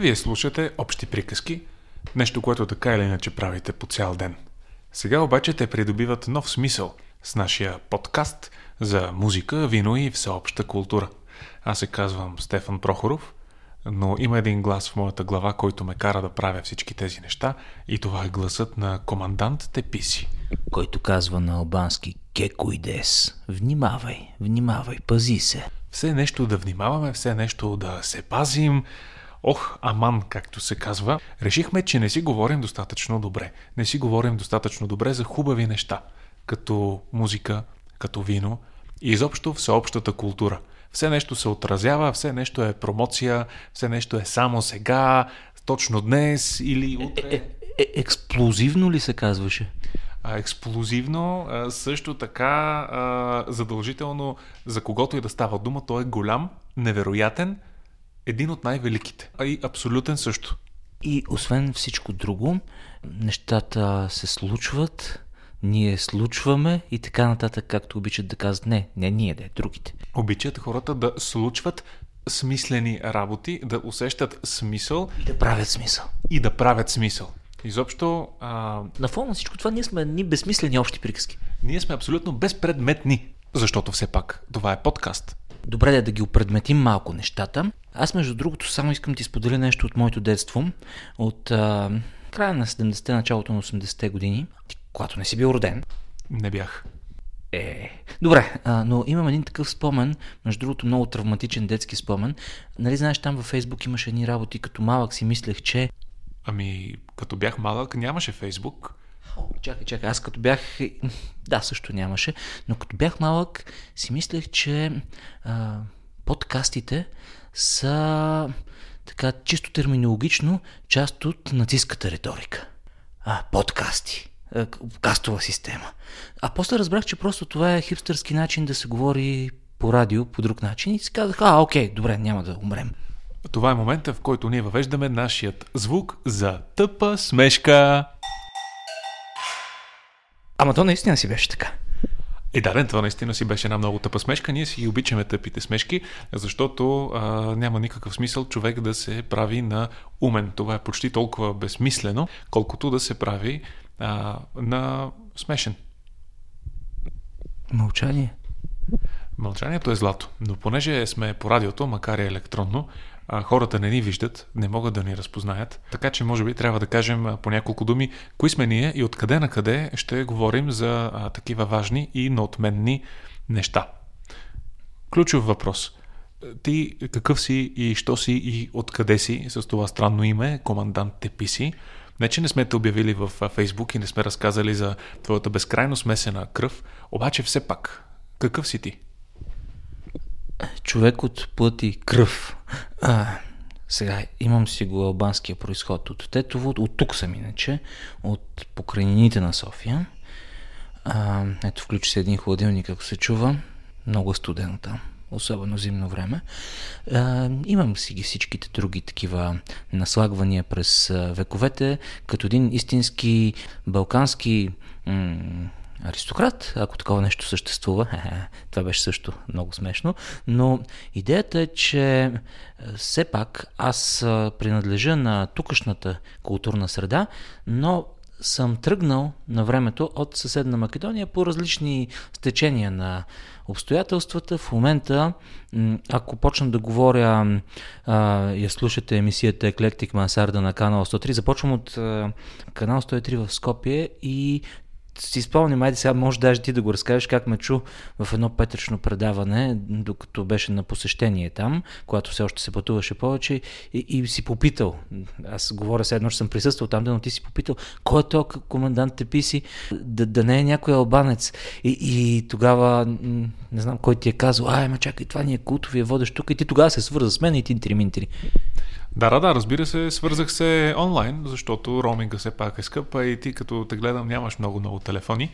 Вие слушате Общи приказки, нещо, което така или иначе правите по цял ден. Сега обаче те придобиват нов смисъл с нашия подкаст за музика, вино и всеобща култура. Аз се казвам Стефан Прохоров, но има един глас в моята глава, който ме кара да правя всички тези неща и това е гласът на командант Теписи. който казва на албански Кекуидес. Внимавай, внимавай, пази се. Все нещо да внимаваме, все нещо да се пазим. Ох, аман, както се казва. Решихме, че не си говорим достатъчно добре. Не си говорим достатъчно добре за хубави неща, като музика, като вино и изобщо всеобщата култура. Все нещо се отразява, все нещо е промоция, все нещо е само сега, точно днес или утре. Е, е, експлозивно ли се казваше? а, експлозивно, а, също така а, задължително за когото и да става дума, той е голям, невероятен, един от най-великите, а и абсолютен също. И освен всичко друго, нещата се случват, ние случваме и така нататък, както обичат да казват. Не, не ние, да, другите. Обичат хората да случват смислени работи, да усещат смисъл И да правят смисъл. и да правят смисъл. Изобщо, а, На фона на всичко това ние сме ни безсмислени общи приказки. ние сме абсолютно безпредметни, защото все пак това е подкаст. Добре да е да ги опредметим малко нещата. Аз, между другото, само искам да ти споделя нещо от моето детство, от а, края на 70-те, началото на 80-те години, когато не си бил роден. Не бях. Е, добре, а, но имам един такъв спомен, между другото много травматичен детски спомен. Нали знаеш, там във Фейсбук имаше едни работи, като малък си мислех, че... Ами, като бях малък, нямаше Фейсбук. Чакай, чакай, аз като бях... Да, също нямаше, но като бях малък си мислех, че а, подкастите са така чисто терминологично част от нацистската риторика. А, подкасти. Кастова система. А после разбрах, че просто това е хипстърски начин да се говори по радио по друг начин и си казах, а, окей, добре, няма да умрем. Това е момента, в който ние въвеждаме нашият звук за тъпа смешка. Ама то наистина си беше така. И да, това наистина си беше една много тъпа смешка. Ние си обичаме тъпите смешки, защото а, няма никакъв смисъл човек да се прави на умен. Това е почти толкова безсмислено, колкото да се прави а, на смешен. Мълчание. Мълчанието е злато, но понеже сме по радиото, макар и електронно, а, хората не ни виждат, не могат да ни разпознаят, така че може би трябва да кажем по няколко думи кои сме ние и откъде на къде ще говорим за а, такива важни и неотменни неща. Ключов въпрос. Ти какъв си и що си и откъде си с това странно име, командант Теписи? Не, че не сме те обявили в Фейсбук и не сме разказали за твоята безкрайно смесена кръв, обаче все пак, какъв си ти? Човек от плът и кръв. А, сега имам си го албанския происход от Тетово, от тук съм иначе, от покрайнините на София. А, ето, включи се един хладилник, ако се чува. Много студено там, особено зимно време. А, имам си ги всичките други такива наслагвания през вековете, като един истински балкански м- аристократ, ако такова нещо съществува. Това беше също много смешно. Но идеята е, че е, все пак аз а, принадлежа на тукашната културна среда, но съм тръгнал на времето от съседна Македония по различни стечения на обстоятелствата. В момента, ако почна да говоря, я слушате емисията Еклектик Мансарда на канал 103, започвам от а, канал 103 в Скопие и си спомням, айде сега може даже ти да го разкажеш как ме чу в едно петъчно предаване, докато беше на посещение там, когато все още се пътуваше повече и, и си попитал, аз говоря все едно, че съм присъствал там, но ти си попитал, кой е то комендант Теписи, да, да не е някой албанец. И, и тогава, не знам кой ти е казал, ай, ма чакай, това ни е култовия водещ тук и ти тогава се свърза с мен и ти триминтри. Да, да, да, разбира се, свързах се онлайн, защото роуминга все пак е скъп, а и ти като те гледам нямаш много-много телефони.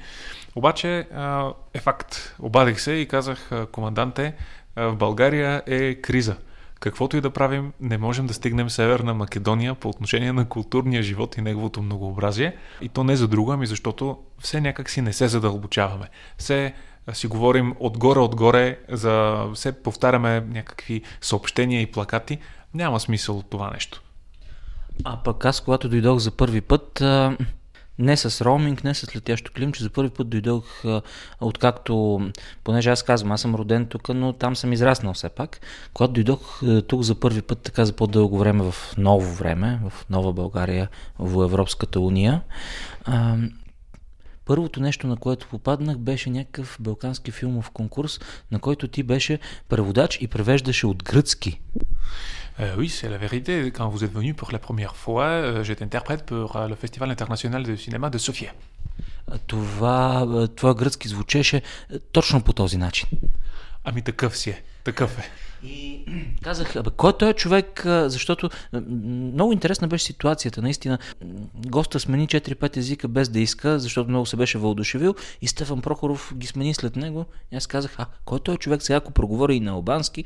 Обаче е факт. Обадих се и казах, команданте, в България е криза. Каквото и да правим, не можем да стигнем Северна Македония по отношение на културния живот и неговото многообразие. И то не за друго, ами защото все някак си не се задълбочаваме. Все си говорим отгоре-отгоре, за все повтаряме някакви съобщения и плакати. Няма смисъл от това нещо. А пък аз, когато дойдох за първи път, не с роуминг, не с летящо климче, за първи път дойдох, откакто, понеже аз казвам, аз съм роден тук, но там съм израснал все пак. Когато дойдох тук за първи път, така за по-дълго време, в ново време, в Нова България, в Европската уния, Първото нещо, на което попаднах, беше някакъв балкански филмов конкурс, на който ти беше преводач и превеждаше от гръцки. Euh, oui, c'est la vérité. Quand vous êtes venu pour la première fois, euh, j'étais interprète pour euh, le Festival international de cinéma de Sofia. Това, това гръцки звучеше точно по този начин. Ами такъв си е. Такъв е. И казах, абе, кой е този човек, защото много интересна беше ситуацията. Наистина, госта смени 4-5 езика без да иска, защото много се беше въодушевил и Стефан Прохоров ги смени след него. И аз казах, а кой е този човек сега, ако проговори и на албански,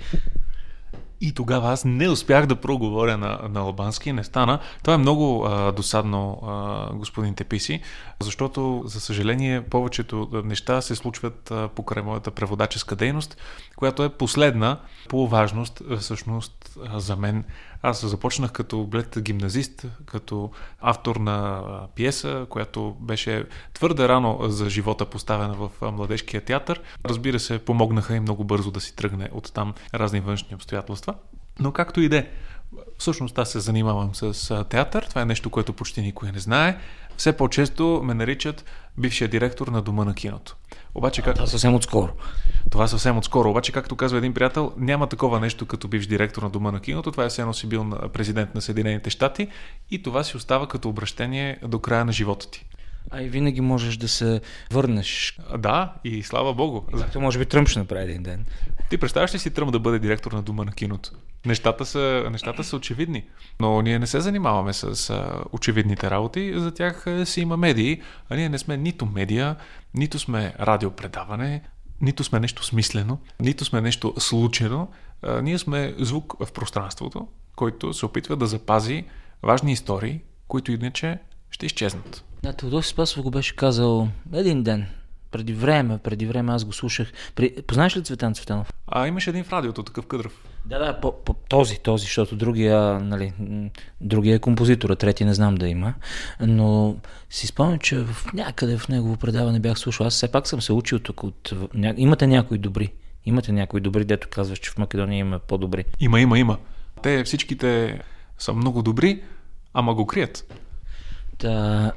и тогава аз не успях да проговоря на, на албански, не стана. Това е много а, досадно, а, господин Теписи, защото, за съжаление, повечето неща се случват а, покрай моята преводаческа дейност, която е последна по важност, всъщност, за мен аз започнах като блед гимназист, като автор на пиеса, която беше твърде рано за живота поставена в младежкия театър. Разбира се, помогнаха и много бързо да си тръгне от там разни външни обстоятелства. Но както и де, всъщност аз се занимавам с театър. Това е нещо, което почти никой не знае. Все по-често ме наричат бившия директор на Дома на киното. Обаче, как... Това съвсем отскоро. Това съвсем отскоро. Обаче, както казва един приятел, няма такова нещо като бивш директор на Дома на киното. Това е все едно си бил президент на Съединените щати и това си остава като обращение до края на живота ти. А и винаги можеш да се върнеш. Да, и слава богу. Както може би Тръмп ще направи един ден. Ти представяш ли си Тръмп да бъде директор на Дума на киното? Нещата са, нещата са очевидни. Но ние не се занимаваме с а, очевидните работи. За тях а, си има медии, а ние не сме нито медия, нито сме радиопредаване, нито сме нещо смислено, нито сме нещо случайно. А, ние сме звук в пространството, който се опитва да запази важни истории, които иначе ще изчезнат. Да, Теодоси Спасов го беше казал един ден. Преди време, преди време аз го слушах. При... Познаеш ли Цветан Цветанов? А имаше един в радиото, такъв къдръв. Да, да, по, по, този, този, защото другия, нали, другия е композитора, трети не знам да има. Но си спомням, че в някъде в негово предаване бях слушал. Аз все пак съм се учил тук от... Ня... Имате някои добри. Имате някои добри, дето казваш, че в Македония има по-добри. Има, има, има. Те всичките са много добри, ама го крият. Да,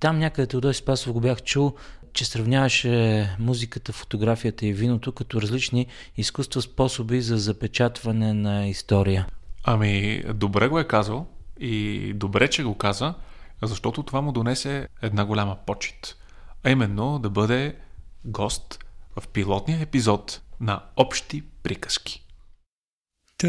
там някъде Теодой Спасов го бях чул, че сравняваше музиката, фотографията и виното като различни изкуства способи за запечатване на история. Ами, добре го е казал и добре, че го каза, защото това му донесе една голяма почет. А именно да бъде гост в пилотния епизод на Общи приказки. Ta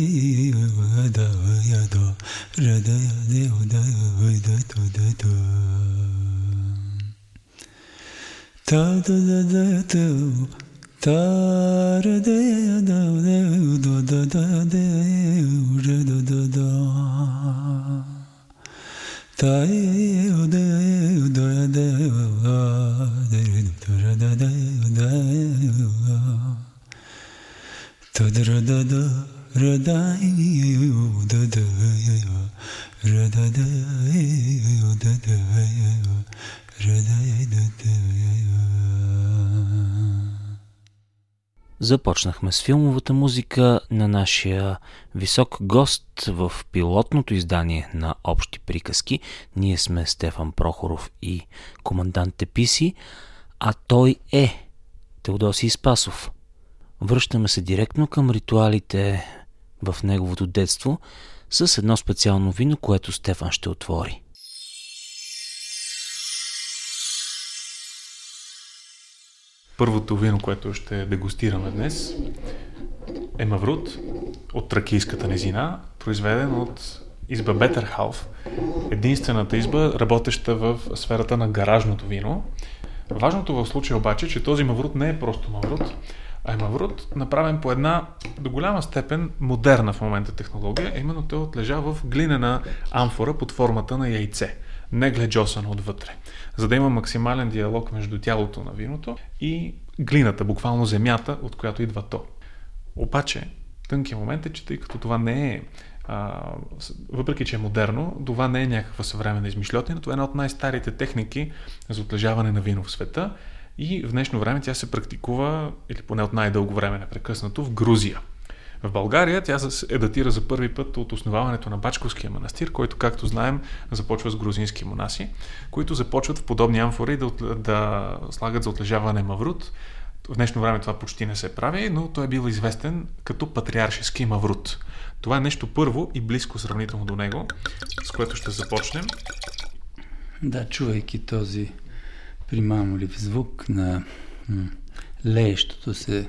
da da da da da da Започнахме с филмовата музика на нашия висок гост в пилотното издание на Общи приказки. Ние сме Стефан Прохоров и командант Теписи, а той е Теодоси Спасов. Връщаме се директно към ритуалите в неговото детство с едно специално вино, което Стефан ще отвори. Първото вино, което ще дегустираме днес, е Маврут от Тракийската низина, произведен от изба Бетерхалф, единствената изба, работеща в сферата на гаражното вино. Важното в случая обаче, че този маврут не е просто маврут, а е маврут направен по една до голяма степен модерна в момента технология, именно той отлежа в глинена амфора под формата на яйце, не гледжосана отвътре, за да има максимален диалог между тялото на виното и глината, буквално земята, от която идва то. Обаче, тънкият момент е, че тъй като това не е а, въпреки, че е модерно, това не е някаква съвременна измишлетина, това е една от най-старите техники за отлежаване на вино в света и в днешно време тя се практикува, или поне от най-дълго време непрекъснато, в Грузия. В България тя се датира за първи път от основаването на Бачковския манастир, който, както знаем, започва с грузински монаси, които започват в подобни амфори да, да слагат за отлежаване маврут. В днешно време това почти не се прави, но той е бил известен като патриаршески маврут. Това е нещо първо и близко сравнително до него, с което ще започнем. Да, чувайки този примамолив звук на леещото се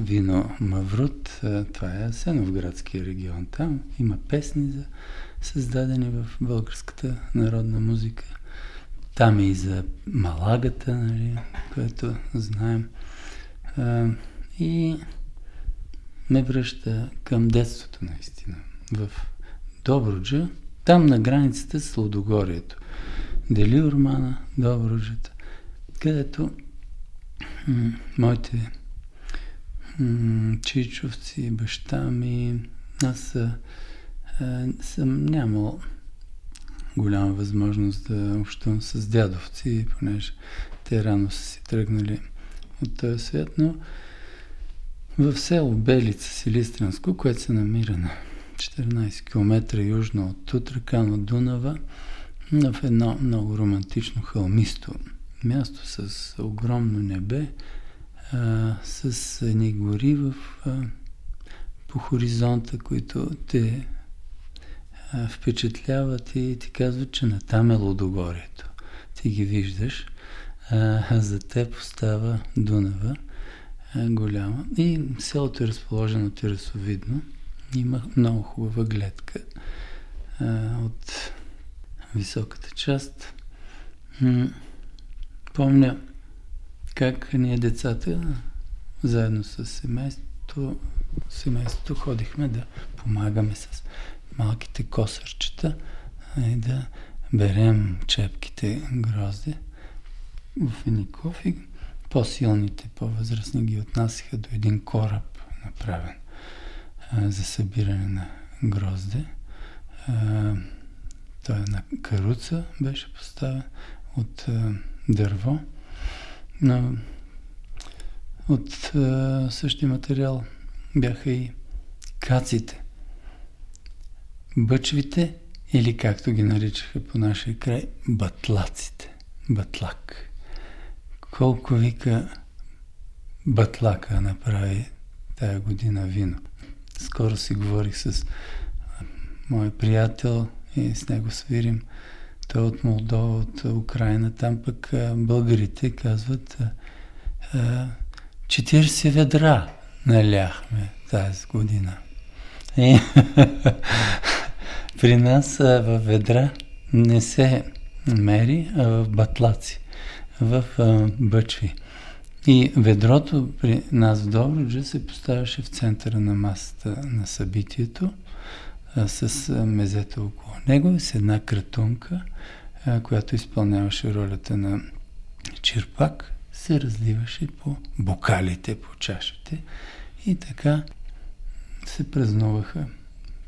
вино Маврут, това е Сеновградския регион. Там има песни за създадени в българската народна музика. Там е и за Малагата, нали, което знаем. И ме връща към детството наистина. В Добруджа, там на границата с Лодогорието. Дели Ормана, Добруджата, където моите чичовци, баща ми, аз а, съм нямал голяма възможност да общувам с дядовци, понеже те рано са си тръгнали от този свят, но в село Белица, Силистранско, което се намира на 14 км южно от Тутракан от Дунава, в едно много романтично хълмисто място с огромно небе, а, с едни гори в, а, по хоризонта, които те а, впечатляват и ти казват, че натам е Лодогорието. Ти ги виждаш, а, а за теб остава Дунава е голяма. И селото е разположено терасовидно. Има много хубава гледка а, от високата част. Помня как ние децата заедно с семейството, семейството ходихме да помагаме с малките косърчета и да берем чепките грозди в едни кофи по-силните, по-възрастни ги отнасяха до един кораб, направен за събиране на грозде. А, той е на каруца беше поставен от дърво. Но от а, същия материал бяха и каците. Бъчвите или както ги наричаха по нашия край, батлаците. Батлак колко вика батлака направи тая година вино. Скоро си говорих с мой приятел и с него свирим. Той от Молдова, от Украина. Там пък българите казват 40 ведра наляхме тази година. И при нас в ведра не се мери, а в батлаци в Бъчви. И ведрото при нас в Добруджа се поставяше в центъра на масата на събитието с а, мезето около него с една кратунка, която изпълняваше ролята на черпак, се разливаше по бокалите, по чашите и така се празнуваха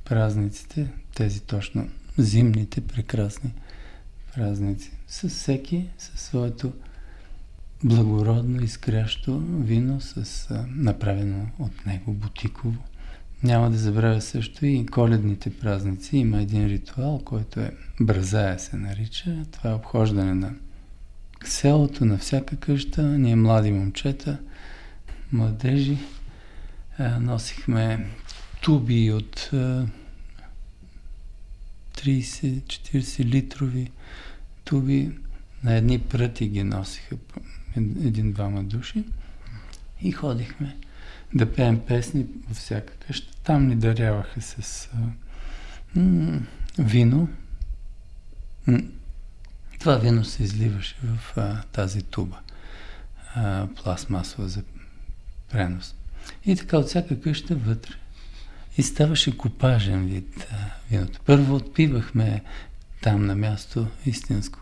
празниците, тези точно зимните прекрасни празници. С всеки със своето благородно изкрящо вино, с направено от него бутиково. Няма да забравя също и коледните празници. Има един ритуал, който е бразая се нарича. Това е обхождане на селото, на всяка къща. Ние млади момчета, младежи, носихме туби от 30-40 литрови туби. На едни пръти ги носиха един-двама души и ходихме да пеем песни във всяка къща. Там ни даряваха с вино. Това вино се изливаше в а, тази туба, а, пластмасова за пренос. И така от всяка къща вътре. И ставаше купажен вид а, виното. Първо отпивахме там на място истинско.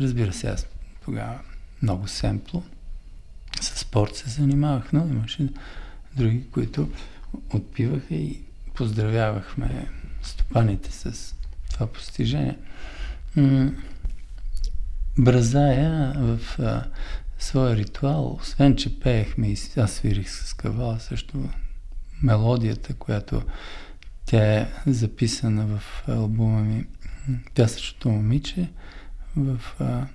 Разбира се, аз тогава много семпло. С спорт се занимавах, но имаше други, които отпиваха и поздравявахме стопаните с това постижение. Бразая в а, своя ритуал, освен че пеехме и аз свирих с кавала, също мелодията, която тя е записана в албума ми Пясъчното момиче, в, а,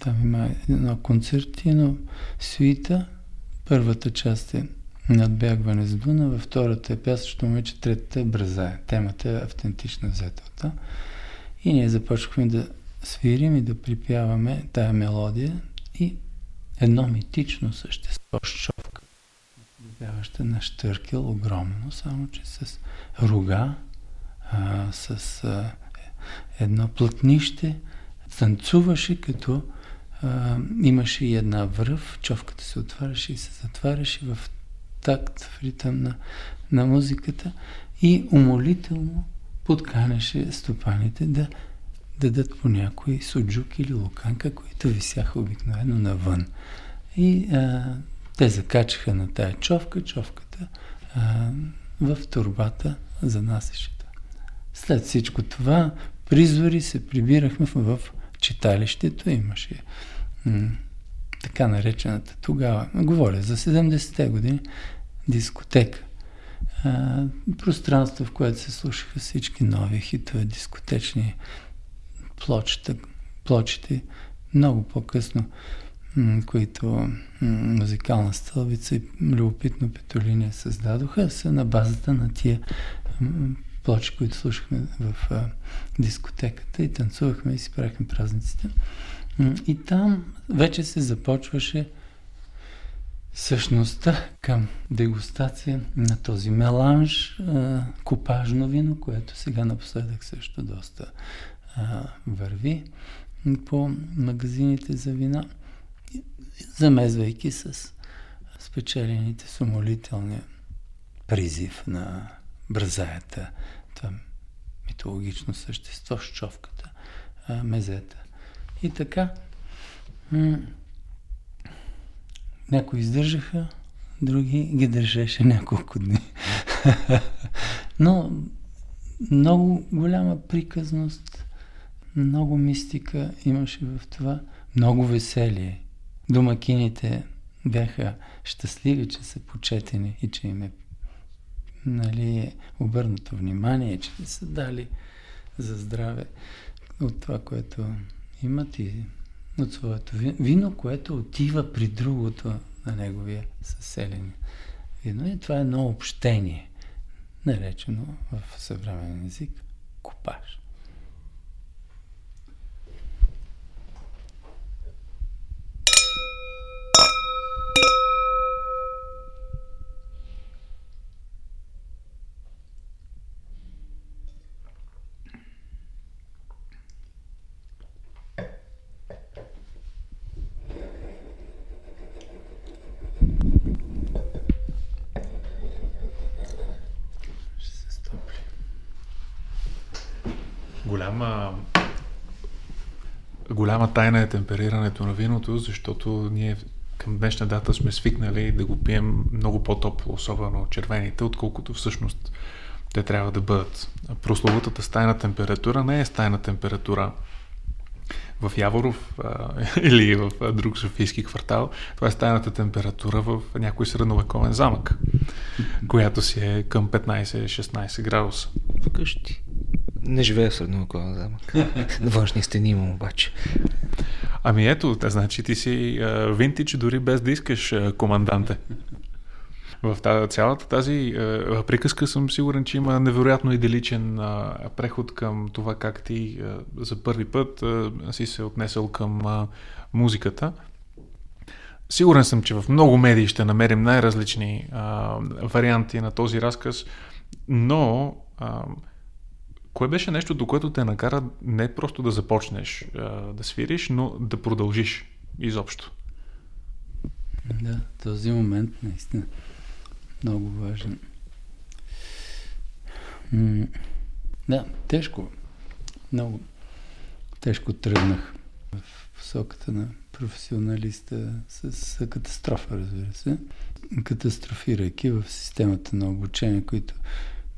там има едно концертино свита. Първата част е надбягване с Дуна, във втората е пясъчното момиче, третата е Бразая. Темата е автентична взета от И ние започнахме да свирим и да припяваме тая мелодия и едно митично същество, шовка, пяваща на штъркел, огромно, само че с рога, а, с а, едно плътнище, танцуваше като а, имаше и една връв, човката се отваряше и се затваряше в такт, в ритъм на, на музиката и умолително подканяше стопаните да дадат по някой суджук или луканка, които висяха обикновено навън. И а, те закачаха на тая човка, човката а, в турбата занасяше. След всичко това, призори се прибирахме в, в читалището, имаше м- така наречената тогава, говоря за 70-те години, дискотека. А, пространство, в което се слушаха всички нови хитове, дискотечни плочета, плочите, много по-късно, м- които м- музикална стълбица и любопитно петолиния създадоха, са на базата на тия м- плочи, които слушахме в а, дискотеката и танцувахме и си правихме празниците. И там вече се започваше същността към дегустация на този меланж, купажно вино, което сега напоследък също доста върви по магазините за вина, замезвайки с спечелените сумолителния призив на бразаята, това митологично същество, щовката, мезета. И така, някои издържаха, други ги държеше няколко дни. Но много голяма приказност, много мистика имаше в това, много веселие. Домакините бяха щастливи, че са почетени и че им е нали, е обърнато внимание, че са дали за здраве от това, което имат и от своето вино, което отива при другото на неговия съселен вино. И това е едно общение, наречено в съвременен език купаж. Голяма, голяма тайна е темперирането на виното, защото ние към днешна дата сме свикнали да го пием много по-топло, особено червените, отколкото всъщност те трябва да бъдат. Прословутата стайна температура не е стайна температура в Яворов а, или в друг софийски квартал. Това е стайната температура в някой средновековен замък, която си е към 15-16 градуса. Вкъщи. Не живея в средновековен замък. Външни стени имам обаче. Ами ето, те, значи ти си а, винтич дори без да искаш а, команданте. В тази, цялата тази а, приказка съм сигурен, че има невероятно иделичен а, преход към това как ти а, за първи път а, си се отнесъл към а, музиката. Сигурен съм, че в много медии ще намерим най-различни а, варианти на този разказ, но а, кое беше нещо, до което те накара не просто да започнеш а, да свириш, но да продължиш изобщо? Да, този момент наистина много важен. Да, тежко. Много тежко тръгнах в посоката на професионалиста с катастрофа, разбира се. Катастрофирайки в системата на обучение, които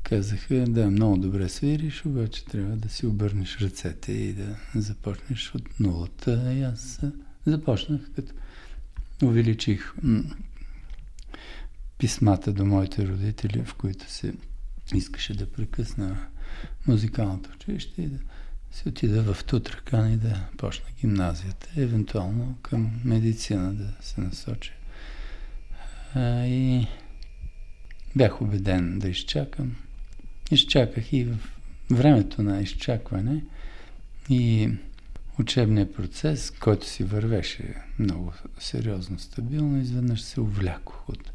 казаха, да, много добре свириш, обаче трябва да си обърнеш ръцете и да започнеш от нулата. И аз започнах, като увеличих писмата до моите родители, в които се искаше да прекъсна музикалното училище и да си отида в Тутракан и да почна гимназията, евентуално към медицина да се насоча. И бях убеден да изчакам. Изчаках и в времето на изчакване и учебният процес, който си вървеше много сериозно, стабилно, изведнъж се увлякох от,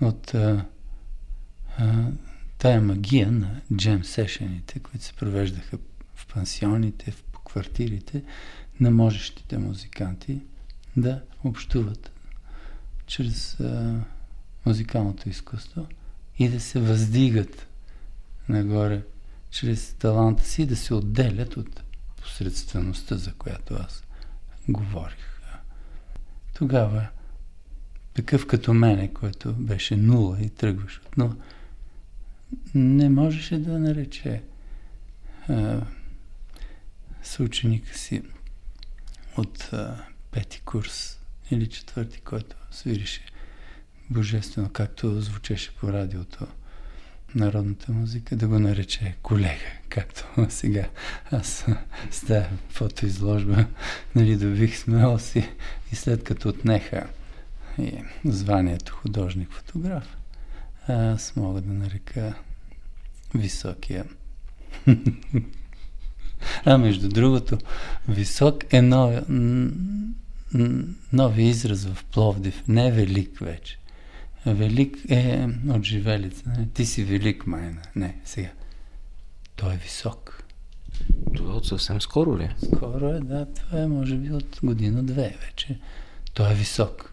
от а, а, тая магия на джем сешените, които се провеждаха в пансионите, в квартирите на можещите музиканти да общуват чрез а, музикалното изкуство и да се въздигат нагоре чрез таланта си, да се отделят от посредствеността, за която аз говорих. Тогава такъв като мене, който беше нула и тръгваш от нула, не можеше да нарече съученика си от а, пети курс или четвърти, който свирише божествено, както звучеше по радиото народната музика, да го нарече колега, както сега аз с тази фотоизложба нали, добих смел си и след като отнеха и званието художник-фотограф, аз мога да нарека високия. а между другото, висок е нови, нови израз в Пловдив, не е велик вече. Велик е от живелица. Ти си велик, майна. Не, сега. Той е висок. Това от съвсем скоро ли? Скоро е, да. Това е може би от година-две вече. Той е висок.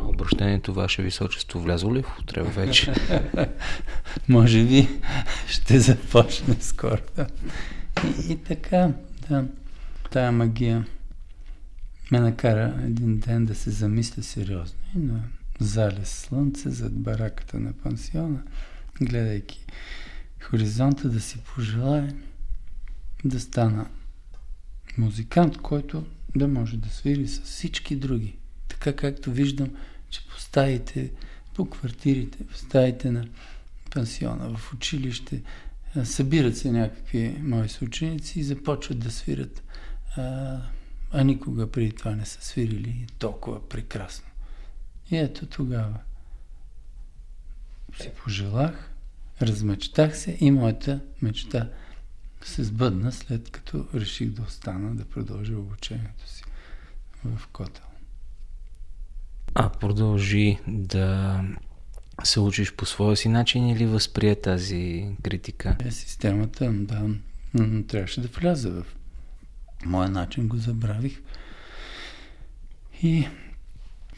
А обращението ваше височество влязло ли в употреба вече? може би ще започне скоро. Да. И, и така, да. Тая магия ме накара един ден да се замисля сериозно и на залез слънце зад бараката на пансиона, гледайки хоризонта да си пожелая да стана музикант, който да може да свири с всички други. Така както виждам, че по стаите, по квартирите, в стаите на пансиона, в училище, събират се някакви мои съученици и започват да свират, а, а никога преди това не са свирили толкова прекрасно. И ето тогава си пожелах, размечтах се и моята мечта се сбъдна, след като реших да остана да продължа обучението си в Котел. А продължи да се учиш по своя си начин или възприе тази критика? Е, системата, да, трябваше да вляза в моя начин, го забравих. И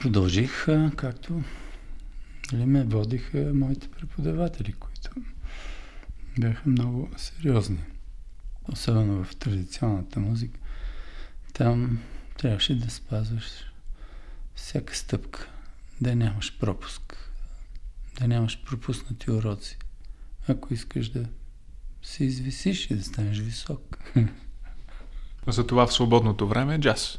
продължих, както ли нали, ме водиха моите преподаватели, които бяха много сериозни. Особено в традиционната музика. Там трябваше да спазваш всяка стъпка, да нямаш пропуск, да нямаш пропуснати уроци. Ако искаш да се извисиш и да станеш висок. За това в свободното време е джаз.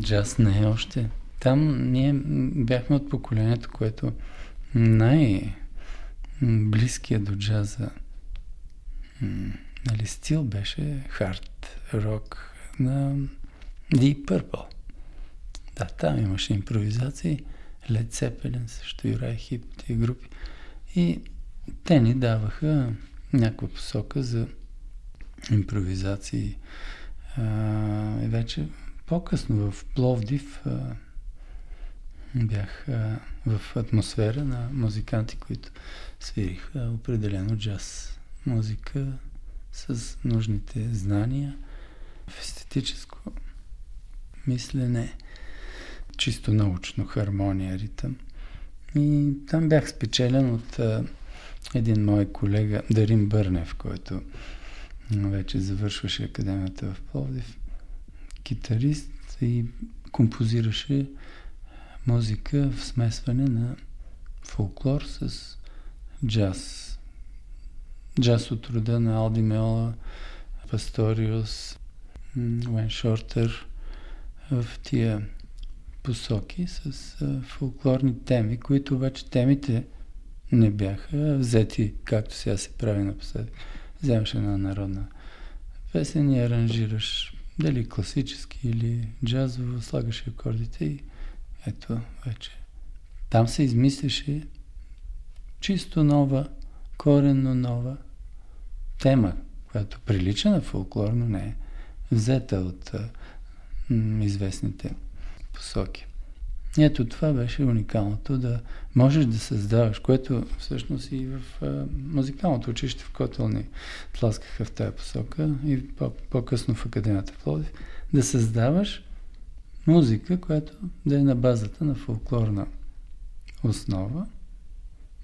Джаз не е още. Там ние бяхме от поколението, което най-близкия до джаза нали, стил беше хард рок на Deep Purple. Да, там имаше импровизации. Led Zeppelin също и Рай Хип, тези групи. И те ни даваха някаква посока за импровизации. А, и вече По-късно в Пловдив а, бях а, в атмосфера на музиканти, които свириха определено джаз музика с нужните знания в естетическо мислене, чисто научно хармония, ритъм. И там бях спечелен от а, един мой колега, Дарин Бърнев, който вече завършваше академията в Пловдив, китарист и композираше музика в смесване на фолклор с джаз. Джаз от рода на Алди Меола, Пасториус, Уен Шортер в тия посоки с фолклорни теми, които обаче темите не бяха взети, както сега се прави напоследък. Вземаш една народна песен и аранжираш дали класически или джазово, слагаш акордите и ето вече. Там се измисляше чисто нова, коренно нова тема, която прилича на фолклор, но не е взета от м, известните посоки. Ето това беше уникалното, да можеш да създаваш, което всъщност и в а, музикалното училище в Котел ни тласкаха в тази посока и по- по-късно в Академията в Пловдив, да създаваш музика, която да е на базата на фолклорна основа,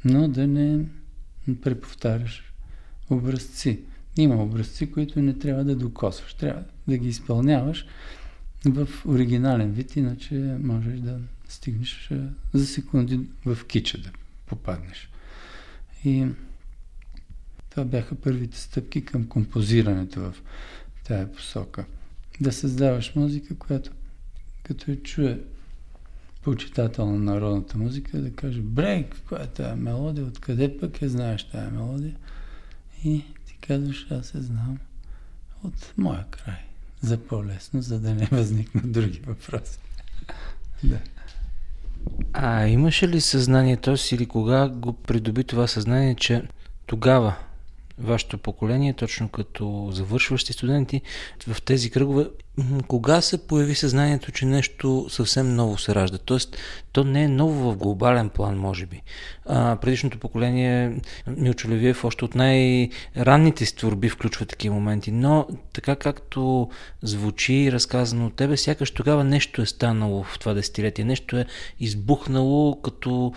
но да не преповтаряш образци. Има образци, които не трябва да докосваш. Трябва да ги изпълняваш в оригинален вид, иначе можеш да стигнеш за секунди в кича да попаднеш. И това бяха първите стъпки към композирането в тая посока. Да създаваш музика, която като я чуе почитател на народната музика, да каже, брей, каква е тая мелодия, откъде пък я знаеш тая мелодия? И ти казваш, аз я знам от моя край. За по-лесно, за да не възникнат други въпроси. да. А имаше ли съзнанието си или кога го придоби това съзнание, че тогава вашето поколение, точно като завършващи студенти в тези кръгове, кога се появи съзнанието, че нещо съвсем ново се ражда? Тоест, то не е ново в глобален план, може би. А, предишното поколение, Милчо Левиев, още от най-ранните си творби включва такива моменти, но така както звучи разказано от тебе, сякаш тогава нещо е станало в това десетилетие, нещо е избухнало като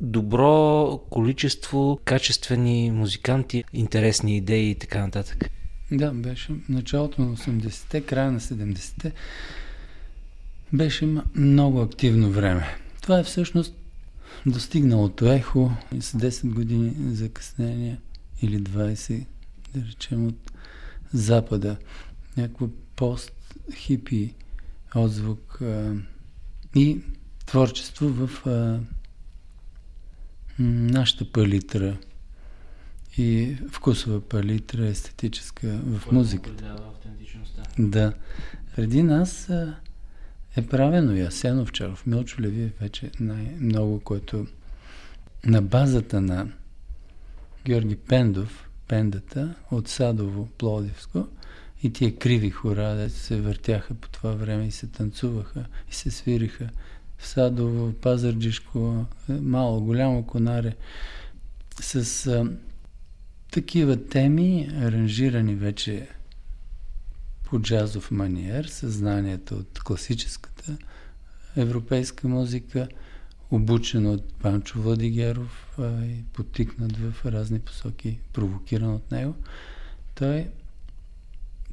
добро количество качествени музиканти, интересни идеи и така нататък. Да, беше началото на 80-те, края на 70-те. Беше много активно време. Това е всъщност достигналото ехо с 10 години закъснение или 20, да речем, от Запада. Някакво пост-хипи отзвук а, и творчество в а, нашата палитра и вкусова палитра, естетическа в музиката. Да. Преди нас е правено и Асен Овчаров, Милчо Леви вече най-много, който на базата на Георги Пендов, пендата от Садово, Плодивско, и тия криви хора, де се въртяха по това време и се танцуваха и се свириха Садово, Пазарджишко, е, мало, голямо конаре, с а, такива теми, аранжирани вече по джазов маниер, съзнанието от класическата европейска музика, обучен от Панчо Владигеров а, и потикнат в разни посоки, провокиран от него. Той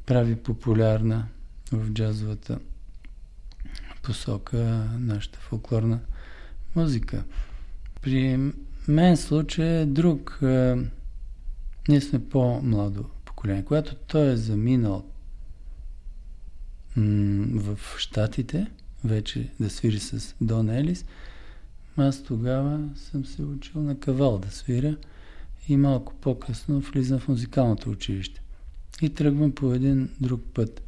прави популярна в джазовата посока нашата фолклорна музика. При мен случай е друг. А, ние сме по-младо поколение. Когато той е заминал в Штатите, вече да свири с Дон Елис, аз тогава съм се учил на кавал да свиря и малко по-късно влизам в музикалното училище. И тръгвам по един друг път.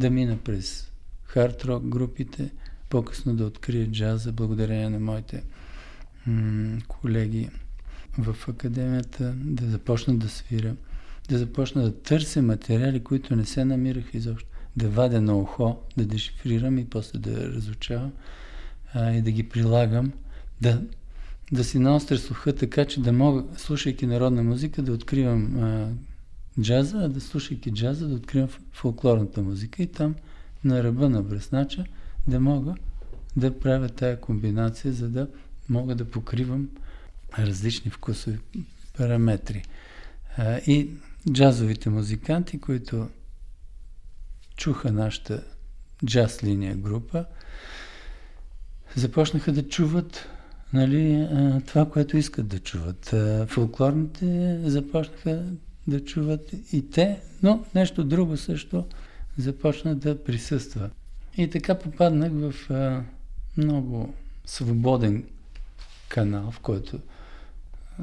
Да мина през хард рок групите, по-късно да открия джаза, благодарение на моите м- колеги в академията, да започна да свиря, да започна да търся материали, които не се намираха изобщо, да вадя на ухо, да дешифрирам и после да разучавам а, и да ги прилагам, да, да си наостря слуха така, че да мога, слушайки народна музика, да откривам а, джаза, а да слушайки джаза, да откривам фолклорната музика и там на ръба на бръснача да мога да правя тая комбинация, за да мога да покривам различни вкусови параметри. И джазовите музиканти, които чуха нашата джаз линия група, започнаха да чуват нали, това, което искат да чуват. Фолклорните започнаха да чуват и те, но нещо друго също започна да присъства. И така попаднах в много свободен канал, в който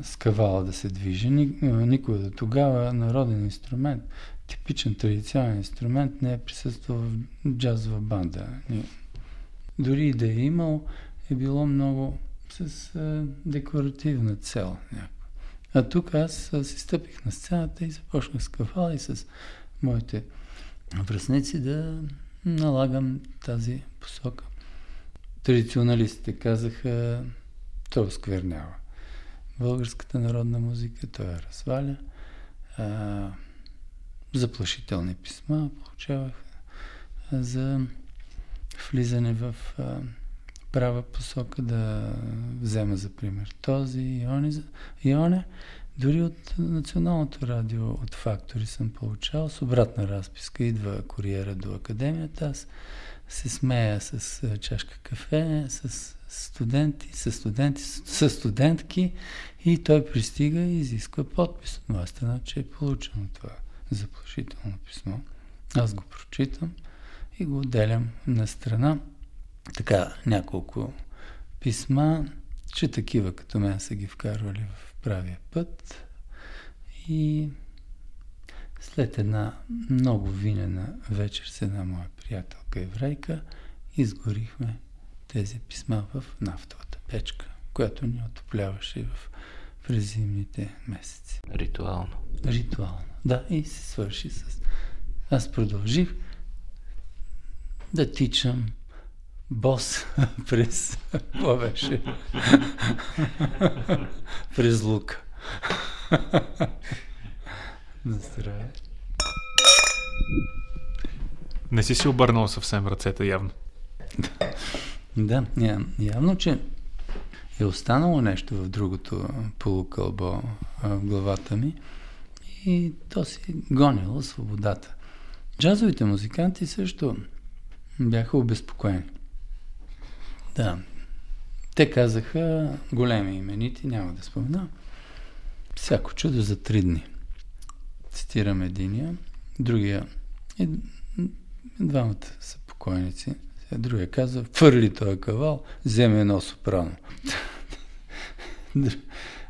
скавала да се движи. Никой до тогава народен инструмент, типичен традиционен инструмент не е присъствал в джазова банда. Дори да е имал, е било много с а, декоративна цел. А тук аз а, си стъпих на сцената и започнах с кафала и с моите връзници да налагам тази посока. Традиционалистите казаха, то сквернява. Българската народна музика, той я разваля. А, заплашителни писма получавах за влизане в а, права посока да взема за пример този Иони, Ионе. Дори от Националното радио, от фактори съм получавал с обратна разписка. Идва куриера до академията, аз се смея с чашка кафе, с студенти, с студенти, с студентки и той пристига и изисква подпис от моя страна, че е получено това заплашително писмо. Аз го прочитам и го отделям на страна. Така, няколко писма, че такива като мен са ги вкарвали в правия път. И след една много винена вечер с една моя приятелка еврейка, изгорихме тези писма в нафтовата печка, която ни отопляваше в през зимните месеци. Ритуално. Ритуално. Да, и се свърши с... Аз продължих да тичам бос през... Какво беше? през лука. Настроя. Не си си обърнал съвсем ръцете явно. да, явно, че е останало нещо в другото полукълбо в главата ми и то си гонило свободата. Джазовите музиканти също бяха обезпокоени. Да. Те казаха големи именити, няма да спомена. Всяко чудо за три дни. Цитирам единия, другия и двамата са покойници. Другия каза, фърли този кавал, вземе едно сопрано.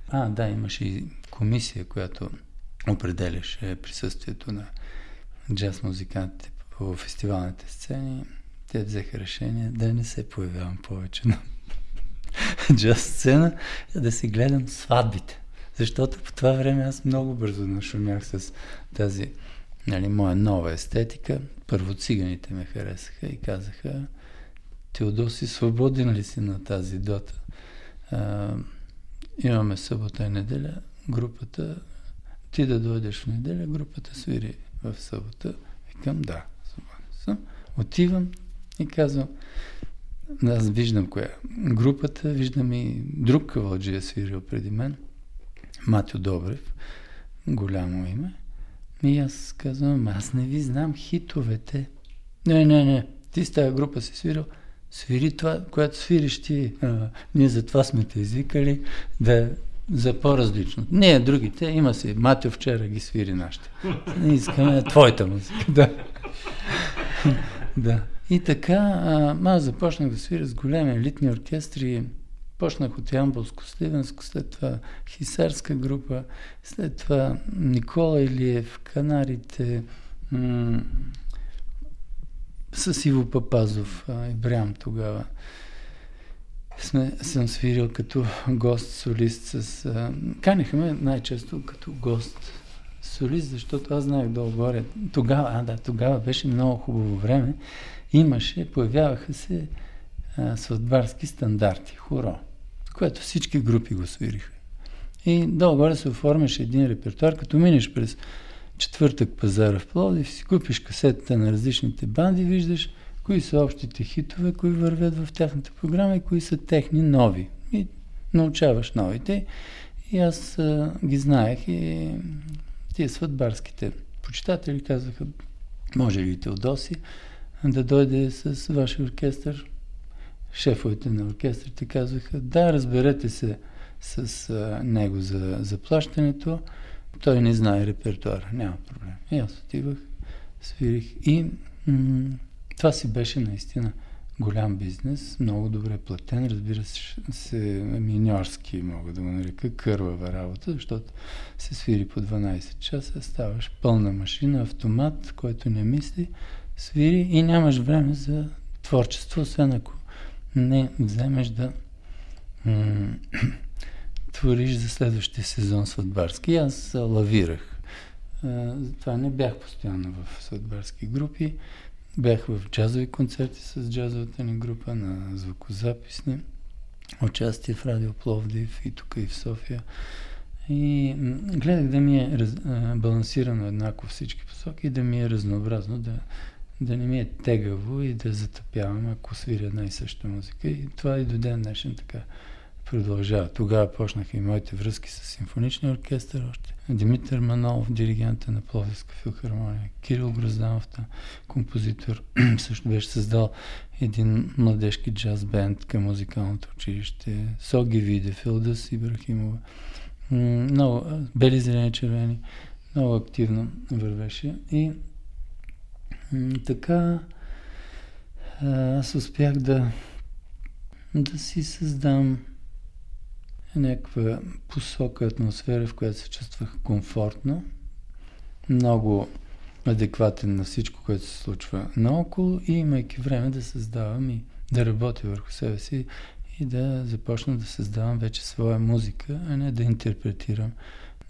а, да, имаше и комисия, която определяше присъствието на джаз музикантите по фестивалните сцени. Те взеха решение да не се появявам повече на джаз сцена, да си гледам сватбите. Защото по това време аз много бързо нашумях с тази нали, моя нова естетика. Първо циганите ме харесаха и казаха Теодоси, свободен ли си на тази дота? А, имаме събота и неделя, групата, ти да дойдеш в неделя, групата свири в събота. Викам, да, свободен съм. Отивам и казвам, аз виждам коя групата, виждам и друг кавалджи е свирил преди мен, Матю Добрев, голямо име. И аз казвам, аз не ви знам хитовете. Не, не, не, ти с тази група си свирил, свири това, което свириш ти. А, ние за това сме те извикали, да за по-различно. Не, другите, има си. Матио вчера ги свири нашите. Искаме твоята музика. Да. да. И така, а, аз започнах да свиря с големи елитни оркестри. Почнах от Ямболско, Сливенско, след това Хисарска група, след това Никола Илиев, Канарите, м- с Иво Папазов, Ибрям тогава. Сме, съм свирил като гост, солист с... А, канеха ме най-често като гост солист, защото аз знаех долу-горе. Тогава, а да, тогава беше много хубаво време. Имаше, появяваха се а, сватбарски стандарти, хоро, което всички групи го свириха. И долу-горе се оформяше един репертуар, като минеш през четвъртък пазара в Плодив, си купиш касетата на различните банди, виждаш кои са общите хитове, кои вървят в тяхната програма и кои са техни нови. И научаваш новите. И аз а, ги знаех и тия сватбарските почитатели казаха, може ли Теодоси да дойде с вашия оркестър? Шефовете на оркестрите казваха, да, разберете се с а, него за заплащането. Той не знае репертуара, няма проблем. И аз отивах, свирих и м- това си беше наистина голям бизнес, много добре платен, разбира се, миньорски, мога да го нарека, кървава работа, защото се свири по 12 часа, ставаш пълна машина, автомат, който не мисли, свири и нямаш време за творчество, освен ако не вземеш да твориш за следващия сезон сватбарски. Аз лавирах. Това не бях постоянно в сватбарски групи. Бях в джазови концерти с джазовата ни група на звукозаписни, участие в Радио Пловдив и тук и в София. И гледах да ми е раз, балансирано еднакво всички посоки и да ми е разнообразно, да, да не ми е тегаво и да затъпявам, ако свиря една и съща музика. И това и до ден днешен така продължава. Тогава почнаха и моите връзки с симфоничния оркестър още. Димитър Манолов, диригента на Пловдивска филхармония, Кирил Грозданов, композитор, също беше създал един младежки джаз бенд към музикалното училище. Соги Виде, Филдас Ибрахимова. Много, бели, зелени, червени. Много активно вървеше. И така аз успях да да си създам някаква посока, атмосфера, в която се чувствах комфортно, много адекватен на всичко, което се случва наоколо и имайки време да създавам и да работя върху себе си и да започна да създавам вече своя музика, а не да интерпретирам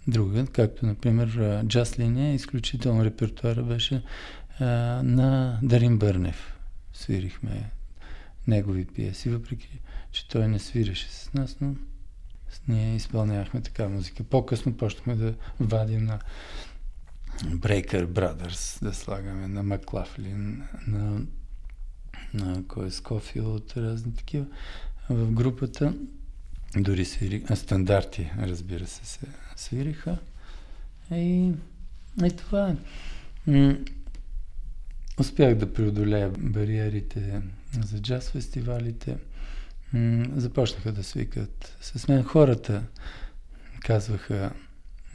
друга, както например джаз линия, изключително репертуара беше на Дарин Бърнев. Свирихме негови пиеси, въпреки че той не свиреше с нас, но ние изпълнявахме така музика. По-късно почнахме да вадим на Breaker Brothers, да слагаме на Маклафлин, на, на кой е Скофилд, разни такива. В групата дори свири, а, стандарти, разбира се, се свириха. И, и това е. Успях да преодолея бариерите за джаз фестивалите започнаха да свикат с мен. Хората казваха,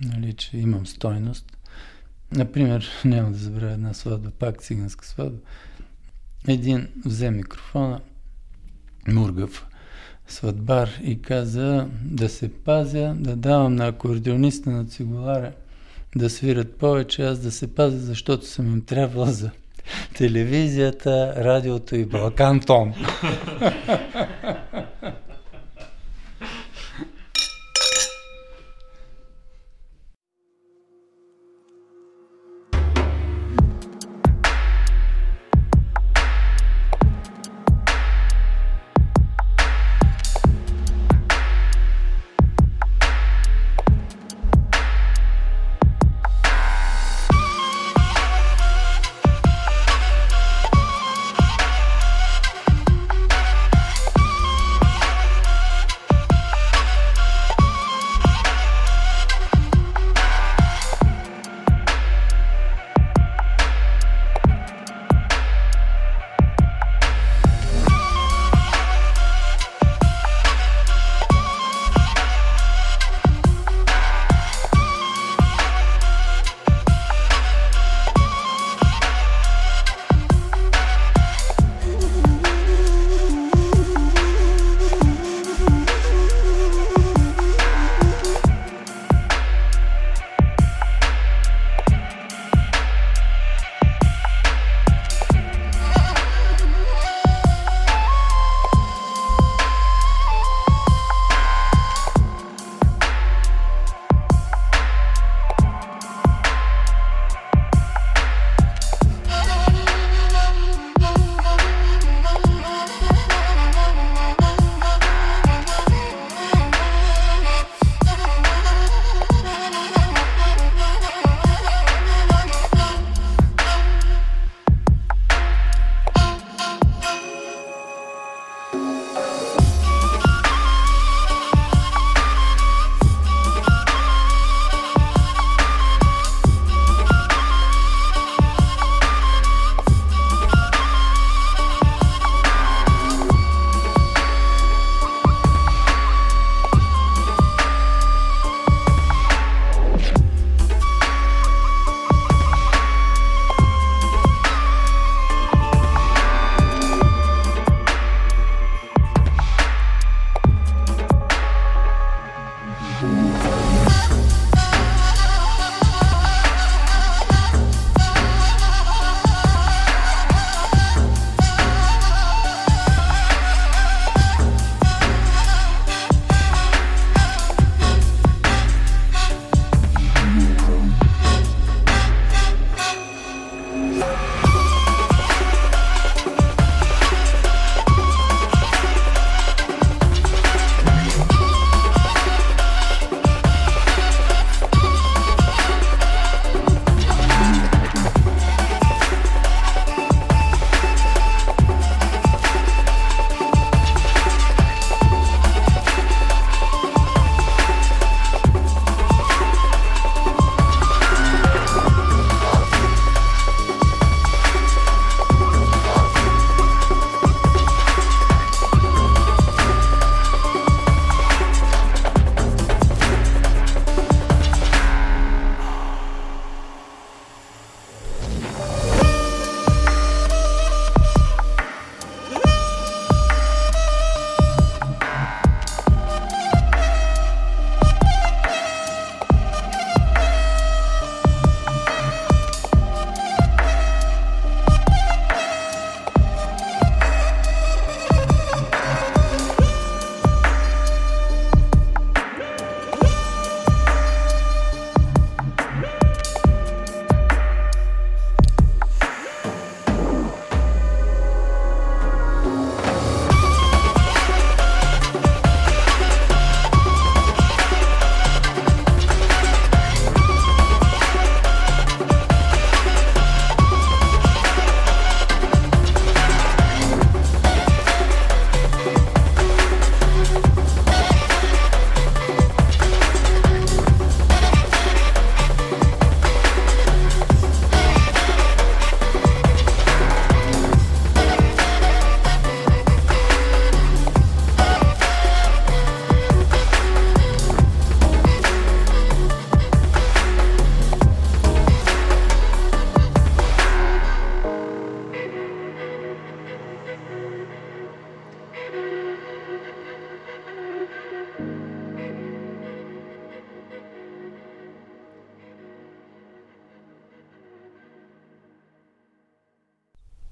нали, че имам стойност. Например, няма да забравя една сватба, пак циганска сватба. Един взе микрофона, Мургав, сватбар и каза да се пазя, да давам на акордеониста на цигулара да свират повече, аз да се пазя, защото съм им трябвал за телевизията, радиото и Балкантон.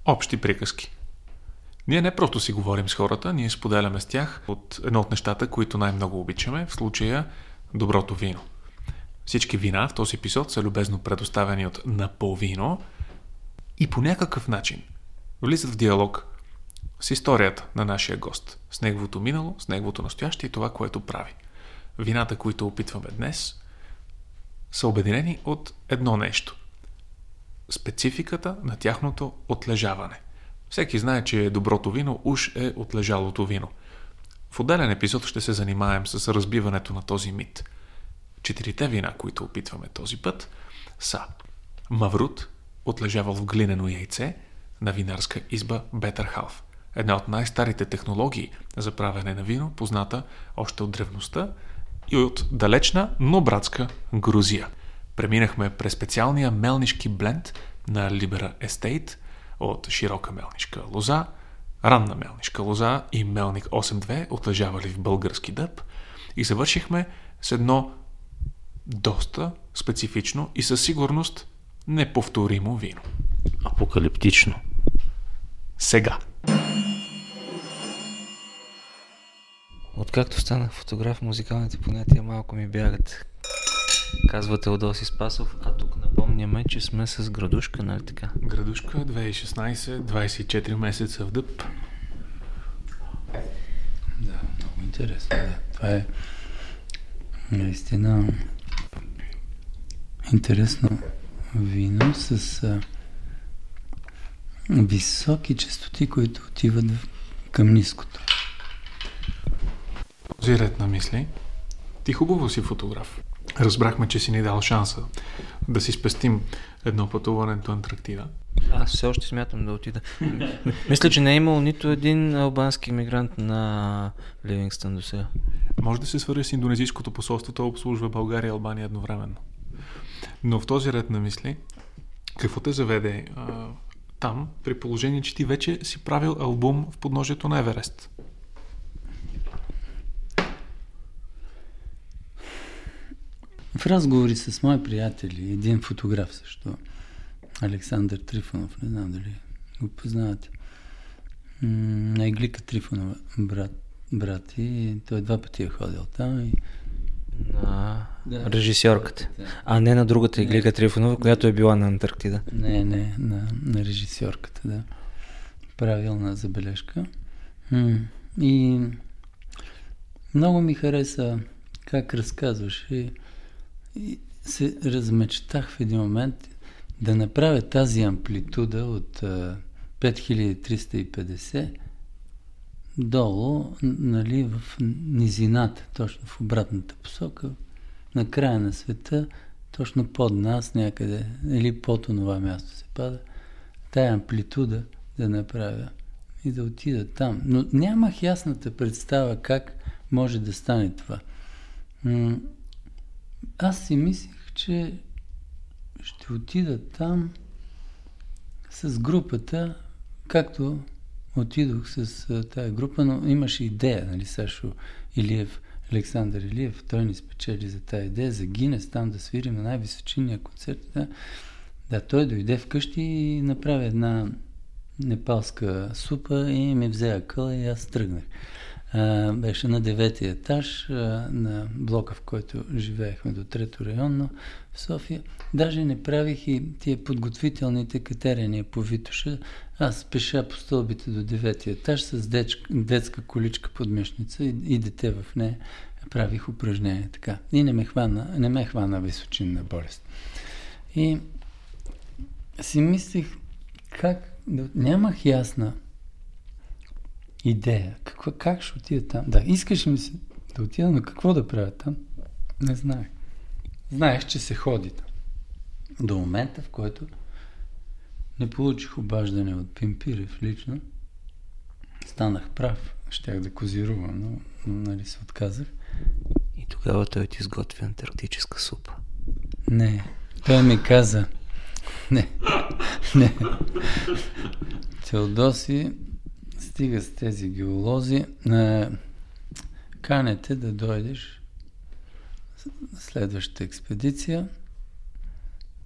общи приказки. Ние не просто си говорим с хората, ние споделяме с тях от едно от нещата, които най-много обичаме, в случая доброто вино. Всички вина в този епизод са любезно предоставени от Наполвино и по някакъв начин влизат в диалог с историята на нашия гост, с неговото минало, с неговото настояще и това, което прави. Вината, които опитваме днес, са обединени от едно нещо – спецификата на тяхното отлежаване. Всеки знае, че доброто вино уж е отлежалото вино. В отделен епизод ще се занимаем с разбиването на този мит. Четирите вина, които опитваме този път, са Маврут, отлежавал в глинено яйце, на винарска изба Бетърхалф. Една от най-старите технологии за правене на вино, позната още от древността и от далечна, но братска Грузия. Преминахме през специалния мелнишки бленд на Libera Estate от широка мелнишка лоза, ранна мелнишка лоза и мелник 8.2 отлежавали в български дъб и завършихме с едно доста специфично и със сигурност неповторимо вино. Апокалиптично. Сега. Откакто станах фотограф, музикалните понятия малко ми бягат. Казва Теодоси Спасов, а тук напомняме, че сме с градушка, нали така? Градушка 2016, 24 месеца в дъб. Да, много интересно. Да. Това е наистина интересно вино с а, високи частоти, които отиват в, към ниското. Този ред на мисли. Ти хубаво си фотограф. Разбрахме, че си ни дал шанса да си спестим едно пътуване до Антарктида. Аз все още смятам да отида. Мисля, че не е имал нито един албански мигрант на Ливингстън до сега. Може да се свържи с индонезийското посолство, то обслужва България и Албания едновременно. Но в този ред на мисли, какво те заведе а, там, при положение, че ти вече си правил албум в подножието на Еверест? В разговори с мои приятели, един фотограф също, Александър Трифонов, не знам дали го познавате, на Иглика Трифонова брат, брат и той два пъти е ходил там и На Да. режисьорката. Да. А не на другата Иглика Трифонова, която е била на Антарктида. Не, не, на, на режисьорката, да. Правилна забележка. И много ми хареса как разказваше и се размечтах в един момент да направя тази амплитуда от а, 5350 долу, нали, в низината, точно в обратната посока, на края на света, точно под нас някъде, или под това място се пада, тая амплитуда да направя и да отида там. Но нямах ясната представа как може да стане това. Аз си мислех, че ще отида там с групата, както отидох с тая група, но имаше идея, нали, Сашо Илиев, Александър Илиев, той ни спечели за тая идея, за Гинес, там да свирим на най-височинния концерт. Да. да, той дойде вкъщи и направи една непалска супа и ми взе акъла и аз тръгнах. Беше на деветия етаж а, на блока, в който живеехме до трето районно в София. Даже не правих и тия подготвителните катерения по Витоша. Аз пеша по стълбите до деветия етаж с деч, детска количка под мишница и, и дете в нея правих упражнения така. И не ме хвана, не ме хвана височинна болест. И си мислих как. Нямах ясна идея. Какво, как ще отида там? Да, искаше ми се да отида, но какво да правя там? Не знаех. Знаех, че се ходи там. До момента, в който не получих обаждане от Пимпирев лично, станах прав. Щях да козирувам, но, но нали се отказах. И тогава той ти изготви антарктическа супа. Не, той ми каза. Не, не. Теодоси стига с тези геолози. А, канете да дойдеш следващата експедиция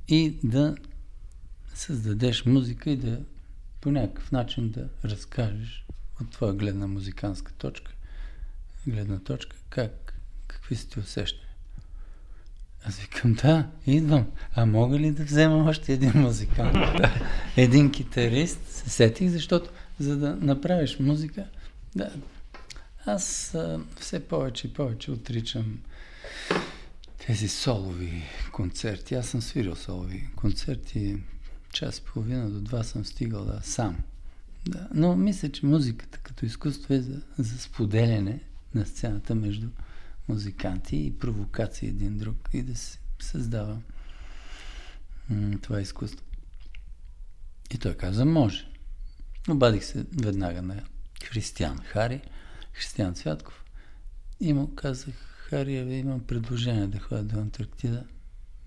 и да създадеш музика и да по някакъв начин да разкажеш от твоя гледна музикантска точка, гледна точка, как, какви си ти усещания. Аз викам, да, идвам. А мога ли да взема още един музикант? да. Един китарист, се сетих, защото за да направиш музика, да, аз а, все повече и повече отричам тези солови концерти. Аз съм свирил солови концерти, час и половина до два съм стигал да, сам. Да. Но мисля, че музиката като изкуство е за, за споделяне на сцената между музиканти и провокация един друг и да се създава м- това изкуство. И той каза, може. Обадих се веднага на Християн Хари, Християн Цвятков и му казах, Хари, имам предложение да ходя до Антарктида.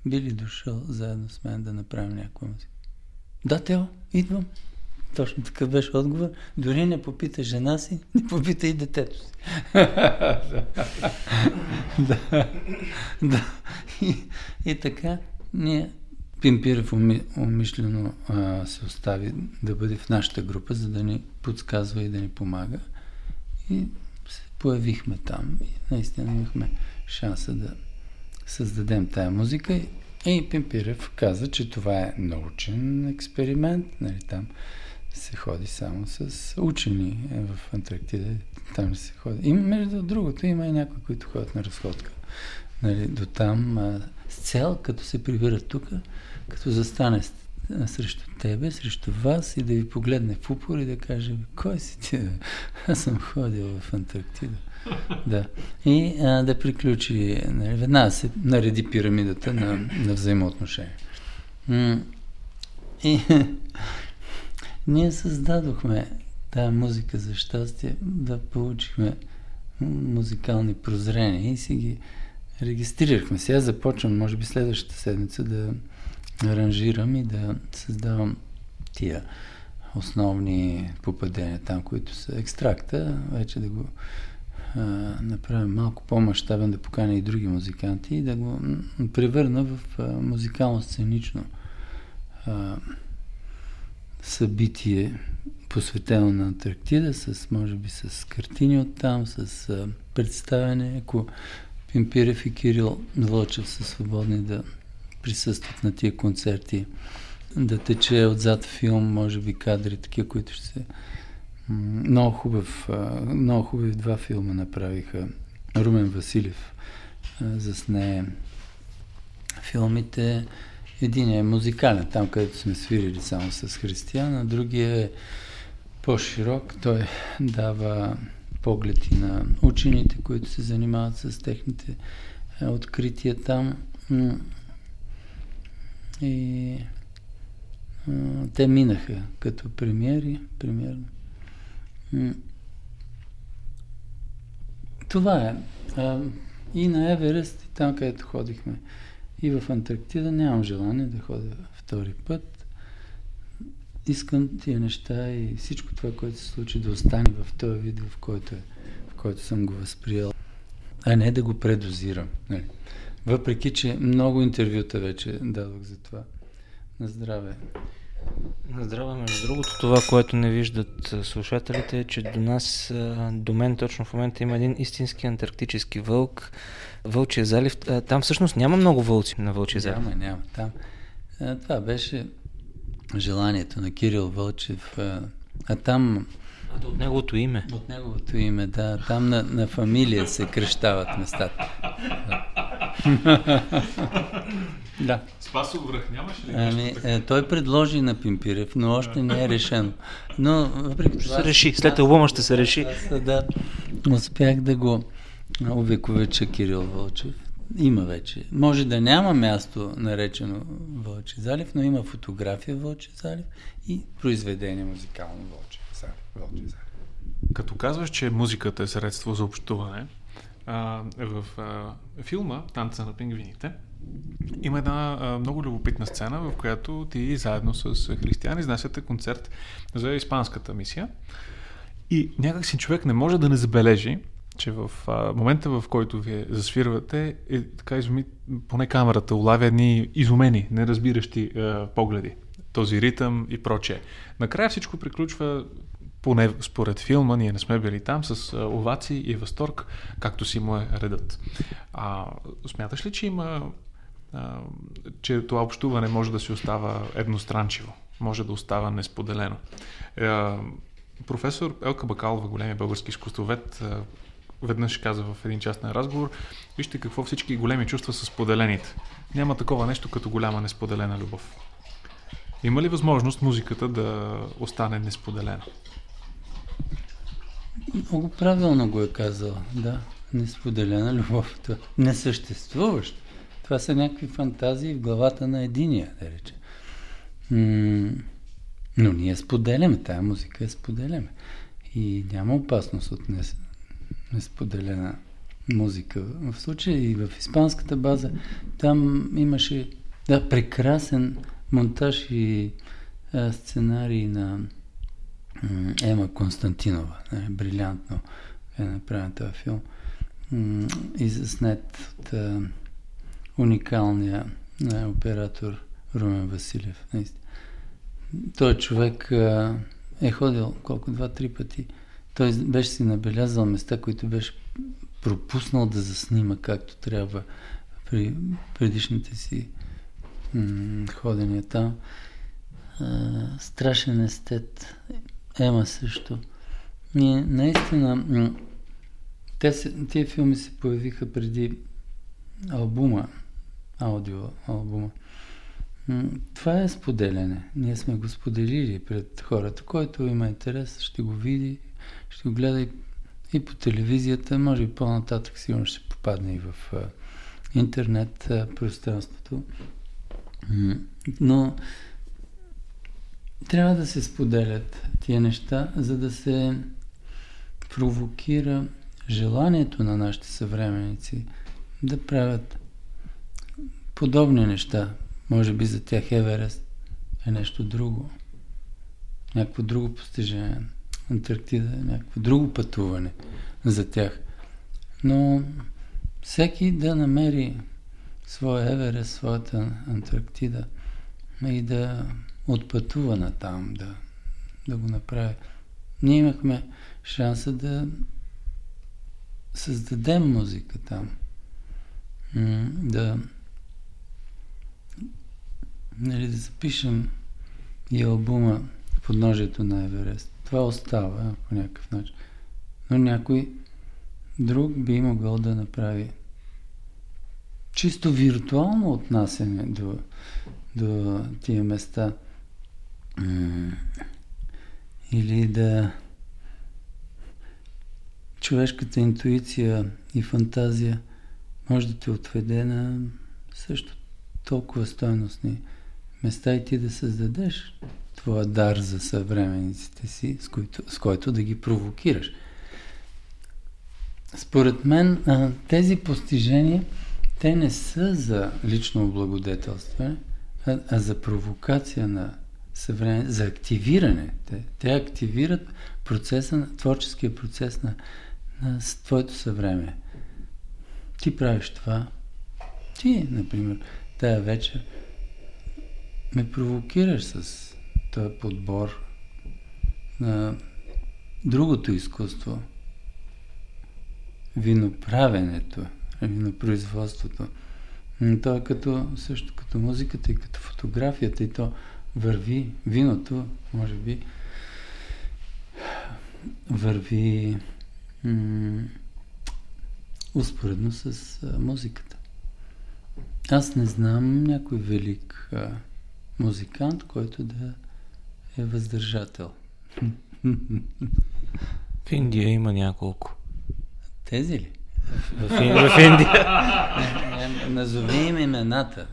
Би ли дошъл заедно с мен да направим някаква музика? Да, Тео, идвам. Точно така беше отговор. Дори не попита жена си, не попита и детето си. да, да. И, и така, ние Пимпирев уми, умишлено а, се остави да бъде в нашата група, за да ни подсказва и да ни помага. И се появихме там. И наистина имахме шанса да създадем тая музика. И Пимпирев каза, че това е научен експеримент. Нали, там се ходи само с учени е, в Антарктида. Там се ходи. И между другото има и някои, които ходят на разходка. Нали, до там а, с цел, като се прибират тук, като застане срещу тебе, срещу вас и да ви погледне в упор и да каже, кой си ти? Аз съм ходил в Антарктида. да. И а, да приключи, нали, веднага се нареди пирамидата на, на взаимоотношения. И ние създадохме тази музика за щастие, да получихме музикални прозрения и си ги регистрирахме. Сега започвам, може би следващата седмица, да аранжирам и да създавам тия основни попадения там, които са екстракта, вече да го а, направим малко по-масштабен, да поканя и други музиканти и да го превърна в музикално-сценично събитие, посветено на Антарктида, с, може би с картини от там, с а, представяне. Ако Пимпирев и Кирил Вълчев са свободни да присъстват на тия концерти, да тече отзад филм, може би кадри, такива, които ще се... Много хубав, много хубави два филма направиха Румен Василев засне филмите. Един е музикален, там където сме свирили само с християн, а другия е по-широк. Той дава погледи на учените, които се занимават с техните открития там. И а, те минаха като премиери, примерно. Това е. А, и на Еверест, и там, където ходихме, и в Антарктида, нямам желание да ходя втори път. Искам тия неща и всичко това, което се случи, да остане в този вид, в който, е, в който съм го възприел, а не да го предозирам. Не. Въпреки, че много интервюта вече дадох за това. На здраве. На здраве, между другото, това, което не виждат слушателите е, че до нас, до мен точно в момента има един истински антарктически вълк, Вълчия залив. Там всъщност няма много вълци на Вълчия залив. Няма, няма. Там. Това беше желанието на Кирил Вълчев. А там от неговото име. От неговото име, да. Там на, на фамилия се кръщават местата. да. Спасо връх нямаш ли? Ами, е, той предложи на Пимпирев, но още не е решено. Но въпреки това... се реши. След албума ще се реши. Аз, да, успях да го увековеча Кирил Вълчев. Има вече. Може да няма място наречено Вълчи залив, но има фотография Вълчи залив и произведение музикално Вълчи. Като казваш, че музиката е средство за общуване, а, в а, филма Танца на пингвините има една а, много любопитна сцена, в която ти заедно с християни изнасяте концерт за испанската мисия. И някак си човек не може да не забележи, че в а, момента, в който вие засвирвате, е, така изуми, поне камерата улавя едни изумени, неразбиращи а, погледи този ритъм и прочее. Накрая всичко приключва поне според филма, ние не сме били там, с овации и възторг, както си му е редът. А, смяташ ли, че има а, че това общуване може да си остава едностранчиво, може да остава несподелено. А, професор Елка Бакалова, големия български изкуствовед, веднъж каза в един частен разговор, вижте какво всички големи чувства са споделените. Няма такова нещо като голяма несподелена любов. Има ли възможност музиката да остане несподелена? Много правилно го е казал, да. Несподелена любов. Не съществуващ. Това са някакви фантазии в главата на единия, да рече. но ние споделяме, тая музика е споделяме. И няма опасност от несподелена музика. В случая и в испанската база, там имаше да, прекрасен монтаж и а, сценарий на Ема Константинова. Не, брилянтно е направен този филм. М- и заснет от а, уникалния а, оператор Румен Василев. Той човек а, е ходил колко два-три пъти. Той беше си набелязал места, които беше пропуснал да заснима както трябва при предишните си м- ходения там. А, страшен естет. Ема също. И наистина, те тия филми се появиха преди албума, аудио албума. Това е споделяне. Ние сме го споделили пред хората. Който има интерес, ще го види, ще го гледа и, и по телевизията. Може и по-нататък сигурно ще попадне и в а, интернет а, пространството. Но трябва да се споделят тия неща, за да се провокира желанието на нашите съвременници да правят подобни неща. Може би за тях Еверест е нещо друго. Някакво друго постижение. Антарктида е някакво друго пътуване за тях. Но всеки да намери своя Еверест, своята Антарктида и да отпътува на там, да, да го направи. Ние имахме шанса да създадем музика там. Да нали, да запишем и албума в подножието на Еверест. Това остава по някакъв начин. Но някой друг би могъл да направи чисто виртуално отнасяне до, до тия места. Или да човешката интуиция и фантазия може да те отведе на също толкова стойностни места и ти да създадеш твоя дар за съвременниците си, с, който, с който да ги провокираш. Според мен тези постижения те не са за лично облагодетелстване, а, за провокация на съвремен... за активиране. Те, те активират процеса, творческия процес на, на твоето съвреме. Ти правиш това. Ти, например, тая вечер ме провокираш с този подбор на другото изкуство. Виноправенето, винопроизводството. То е като, също като музиката и като фотографията и то върви, виното, може би, върви м- успоредно с а, музиката. Аз не знам някой велик а, музикант, който да е въздържател. В Индия има няколко. Тези ли? В, в, в Индия. Назови им имената.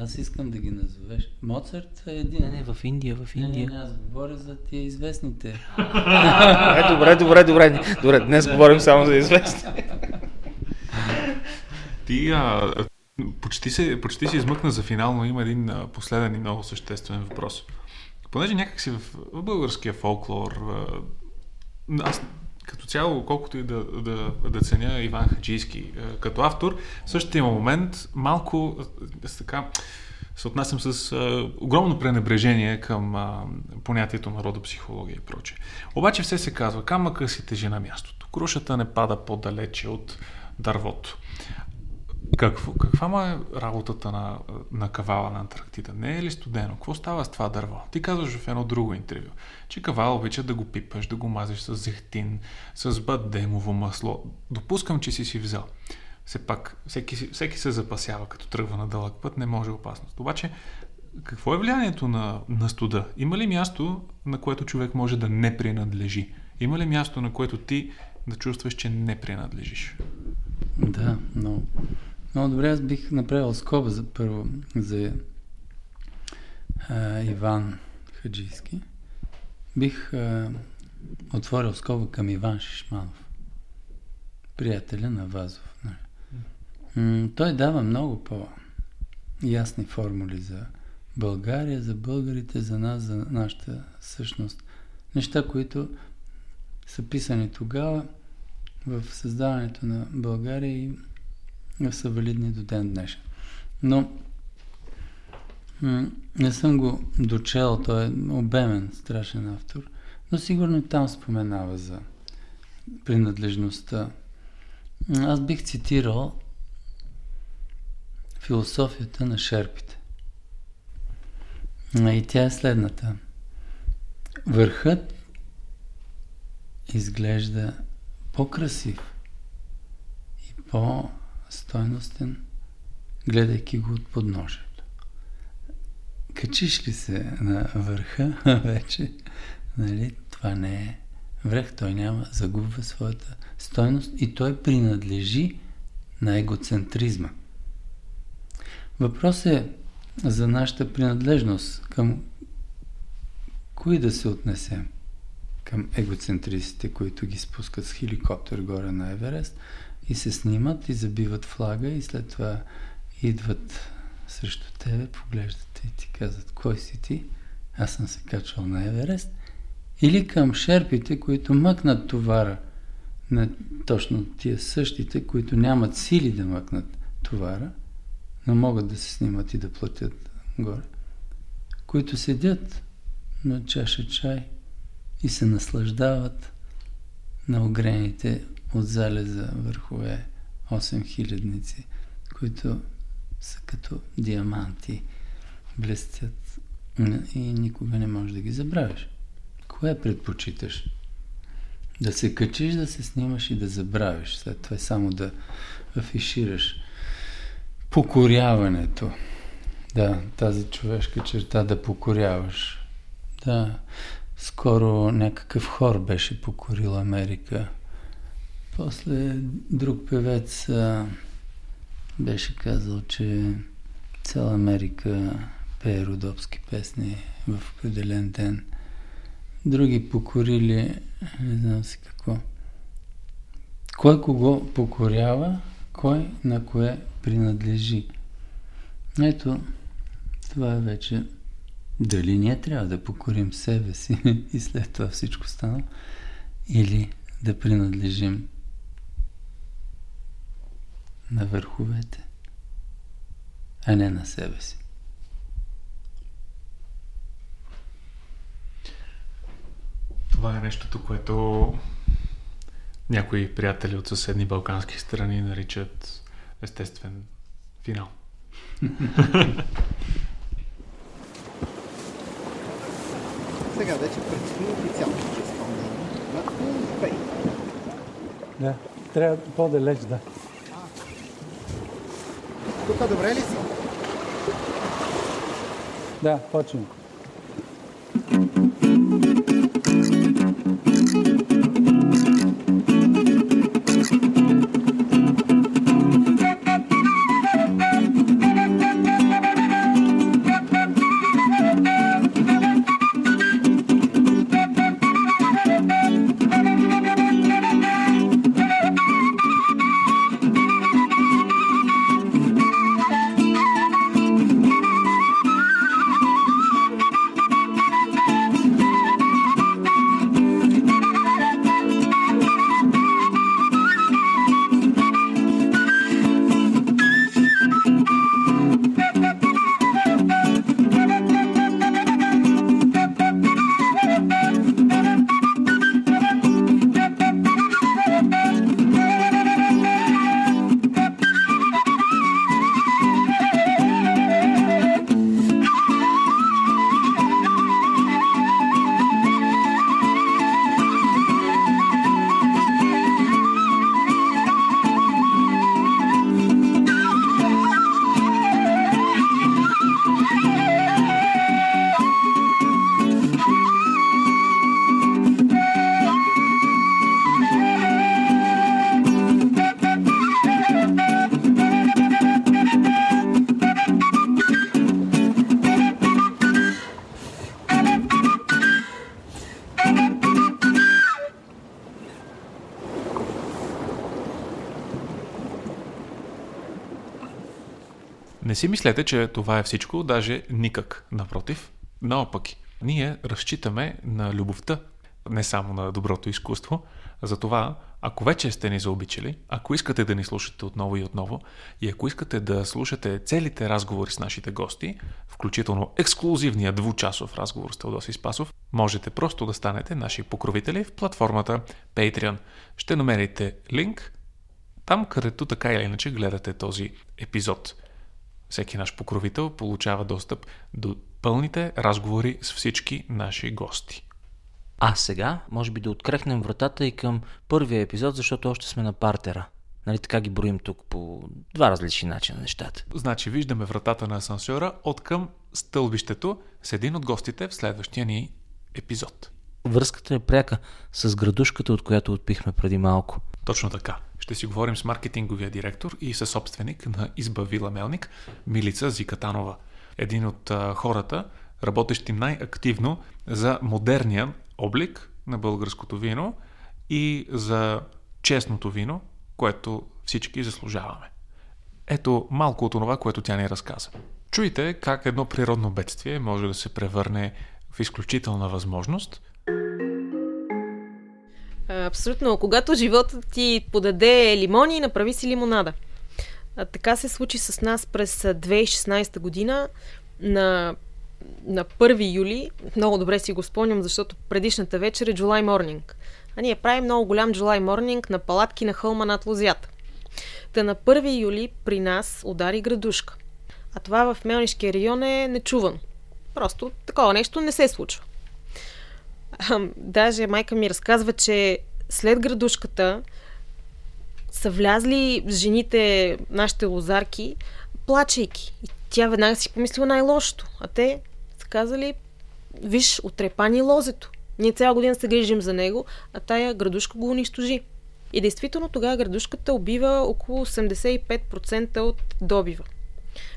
Аз искам да ги назовеш. Моцарт е един. Не, не, в Индия, в Индия. Не, не, аз говоря за тия известните. Е, добре, добре, добре. Добре, днес говорим само за известни. Ти а, почти, се, почти се измъкна за финално. Има един а, последен и много съществен въпрос. Понеже някакси в, в българския фолклор, а, аз като цяло, колкото и да, да, да ценя Иван Хаджийски като автор, в същия момент малко с така се отнасям с а, огромно пренебрежение към а, понятието на родопсихология и прочее. Обаче все се казва, камъка си тежи на мястото. Крушата не пада по-далече от дървото. Какво, каква му е работата на, на кавала на Антарктида? Не е ли студено? Какво става с това дърво? Ти казваш в едно друго интервю, че кавал обича да го пипаш, да го мазиш с зехтин, с бадемово масло. Допускам, че си си взел. Все пак, всеки, всеки се запасява, като тръгва на дълъг път, не може опасност. Обаче, какво е влиянието на, на студа? Има ли място, на което човек може да не принадлежи? Има ли място, на което ти да чувстваш, че не принадлежиш? Да, но много добре. Аз бих направил скоба за първо за а, Иван Хаджийски. Бих а, отворил скоба към Иван Шишманов, приятеля на Вазов. М- той дава много по-ясни формули за България, за българите, за нас, за нашата същност. Неща, които са писани тогава в създаването на България и са валидни до ден днешен. Но не съм го дочел, той е обемен, страшен автор, но сигурно и там споменава за принадлежността. Аз бих цитирал философията на шерпите. И тя е следната. Върхът изглежда по-красив и по-стойностен, гледайки го от подножието. Качиш ли се на върха, вече, нали, това не е връх, той няма, загубва своята стойност и той принадлежи на егоцентризма. Въпрос е за нашата принадлежност към кои да се отнесем към егоцентристите, които ги спускат с хеликоптер горе на Еверест и се снимат и забиват флага и след това идват срещу тебе, поглеждат и ти казват, кой си ти? Аз съм се качвал на Еверест. Или към шерпите, които мъкнат товара на точно тия същите, които нямат сили да мъкнат товара, но могат да се снимат и да платят горе, които седят на чаша чай и се наслаждават на огрените от залеза върхове 8 хилядници, които са като диаманти, блестят и никога не можеш да ги забравиш. Кое предпочиташ? Да се качиш, да се снимаш и да забравиш. След това само да афишираш покоряването. Да, тази човешка черта да покоряваш. Да, скоро някакъв хор беше покорил Америка. После друг певец а, беше казал, че цяла Америка пее родопски песни в определен ден. Други покорили, не знам си какво. Кой кого покорява, кой на кое принадлежи. Ето, това е вече дали ние трябва да покорим себе си и след това всичко стана, или да принадлежим на върховете, а не на себе си. Това е нещото, което някои приятели от съседни балкански страни наричат естествен финал. Сега вече предстои официалното изпълнение на. Да, трябва по-далеч, да. Тук добре ли си? Да, почвам. Си мислете, че това е всичко, даже никак. Напротив, наопаки. Ние разчитаме на любовта, не само на доброто изкуство. Затова, ако вече сте ни заобичали, ако искате да ни слушате отново и отново, и ако искате да слушате целите разговори с нашите гости, включително ексклюзивния двучасов разговор с Теодоси Спасов, можете просто да станете наши покровители в платформата Patreon. Ще намерите линк там, където така или иначе гледате този епизод. Всеки наш покровител получава достъп до пълните разговори с всички наши гости. А сега, може би да открехнем вратата и към първия епизод, защото още сме на партера. Нали така ги броим тук по два различни начина нещата. Значи виждаме вратата на асансьора от към стълбището с един от гостите в следващия ни епизод. Връзката е пряка с градушката, от която отпихме преди малко. Точно така. Ще си говорим с маркетинговия директор и със собственик на Изба Вила Мелник, Милица Зикатанова. Един от хората, работещи най-активно за модерния облик на българското вино и за честното вино, което всички заслужаваме. Ето малко от това, което тя ни разказа. Чуйте как едно природно бедствие може да се превърне в изключителна възможност. Абсолютно. Когато животът ти подаде лимони, направи си лимонада. А, така се случи с нас през 2016 година на, на 1 юли. Много добре си го спомням, защото предишната вечер е July Morning. А ние правим много голям July Morning на палатки на хълма над Лозята. Та на 1 юли при нас удари градушка. А това в Мелнишкия район е нечувано. Просто такова нещо не се случва. Даже майка ми разказва, че след градушката са влязли жените, нашите лозарки, плачейки. И тя веднага си помислила най-лошото. А те са казали, виж, отрепани лозето. Ние цяла година се грижим за него, а тая градушка го унищожи. И действително тогава градушката убива около 85% от добива.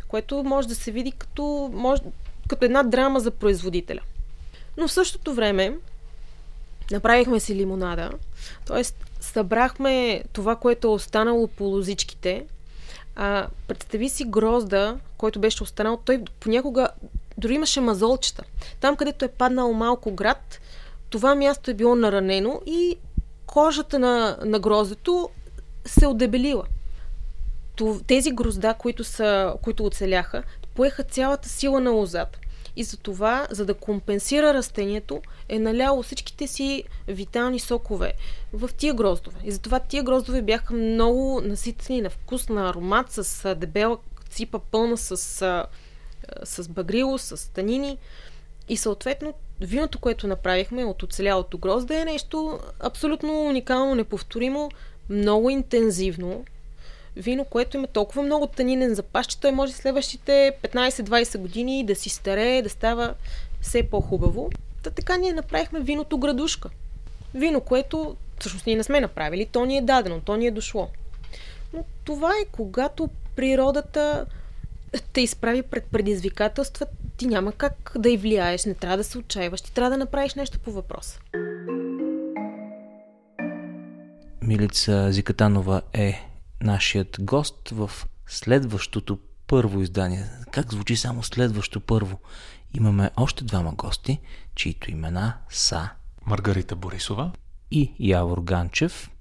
Което може да се види като, може, като една драма за производителя. Но в същото време направихме си лимонада, т.е. събрахме това, което е останало по лозичките. А, представи си грозда, който беше останал, той понякога дори имаше мазолчета. Там, където е паднал малко град, това място е било наранено и кожата на, на гроздето се отдебелила. Тези грозда, които, са, които оцеляха, поеха цялата сила на лозата. И за това, за да компенсира растението, е наляло всичките си витални сокове в тия гроздове. И затова тия гроздове бяха много наситени на вкус, на аромат, с дебела ципа пълна с, с багрило, с танини. И съответно, виното, което направихме от оцелялото грозде е нещо абсолютно уникално, неповторимо, много интензивно, вино, което има толкова много танинен запас, че той може следващите 15-20 години да си старее, да става все по-хубаво. Та така ние направихме виното градушка. Вино, което всъщност ние не сме направили, то ни е дадено, то ни е дошло. Но това е когато природата те изправи пред предизвикателства, ти няма как да й влияеш, не трябва да се отчаиваш, ти трябва да направиш нещо по въпроса. Милица Зикатанова е нашият гост в следващото първо издание. Как звучи само следващо първо? Имаме още двама гости, чието имена са Маргарита Борисова и Явор Ганчев.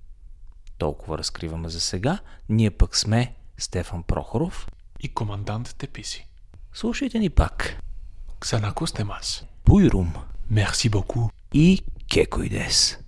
Толкова разкриваме за сега. Ние пък сме Стефан Прохоров и командант Теписи. Слушайте ни пак. Ксанакос Темас. Пуйрум. Мерси боку. И Кекойдес.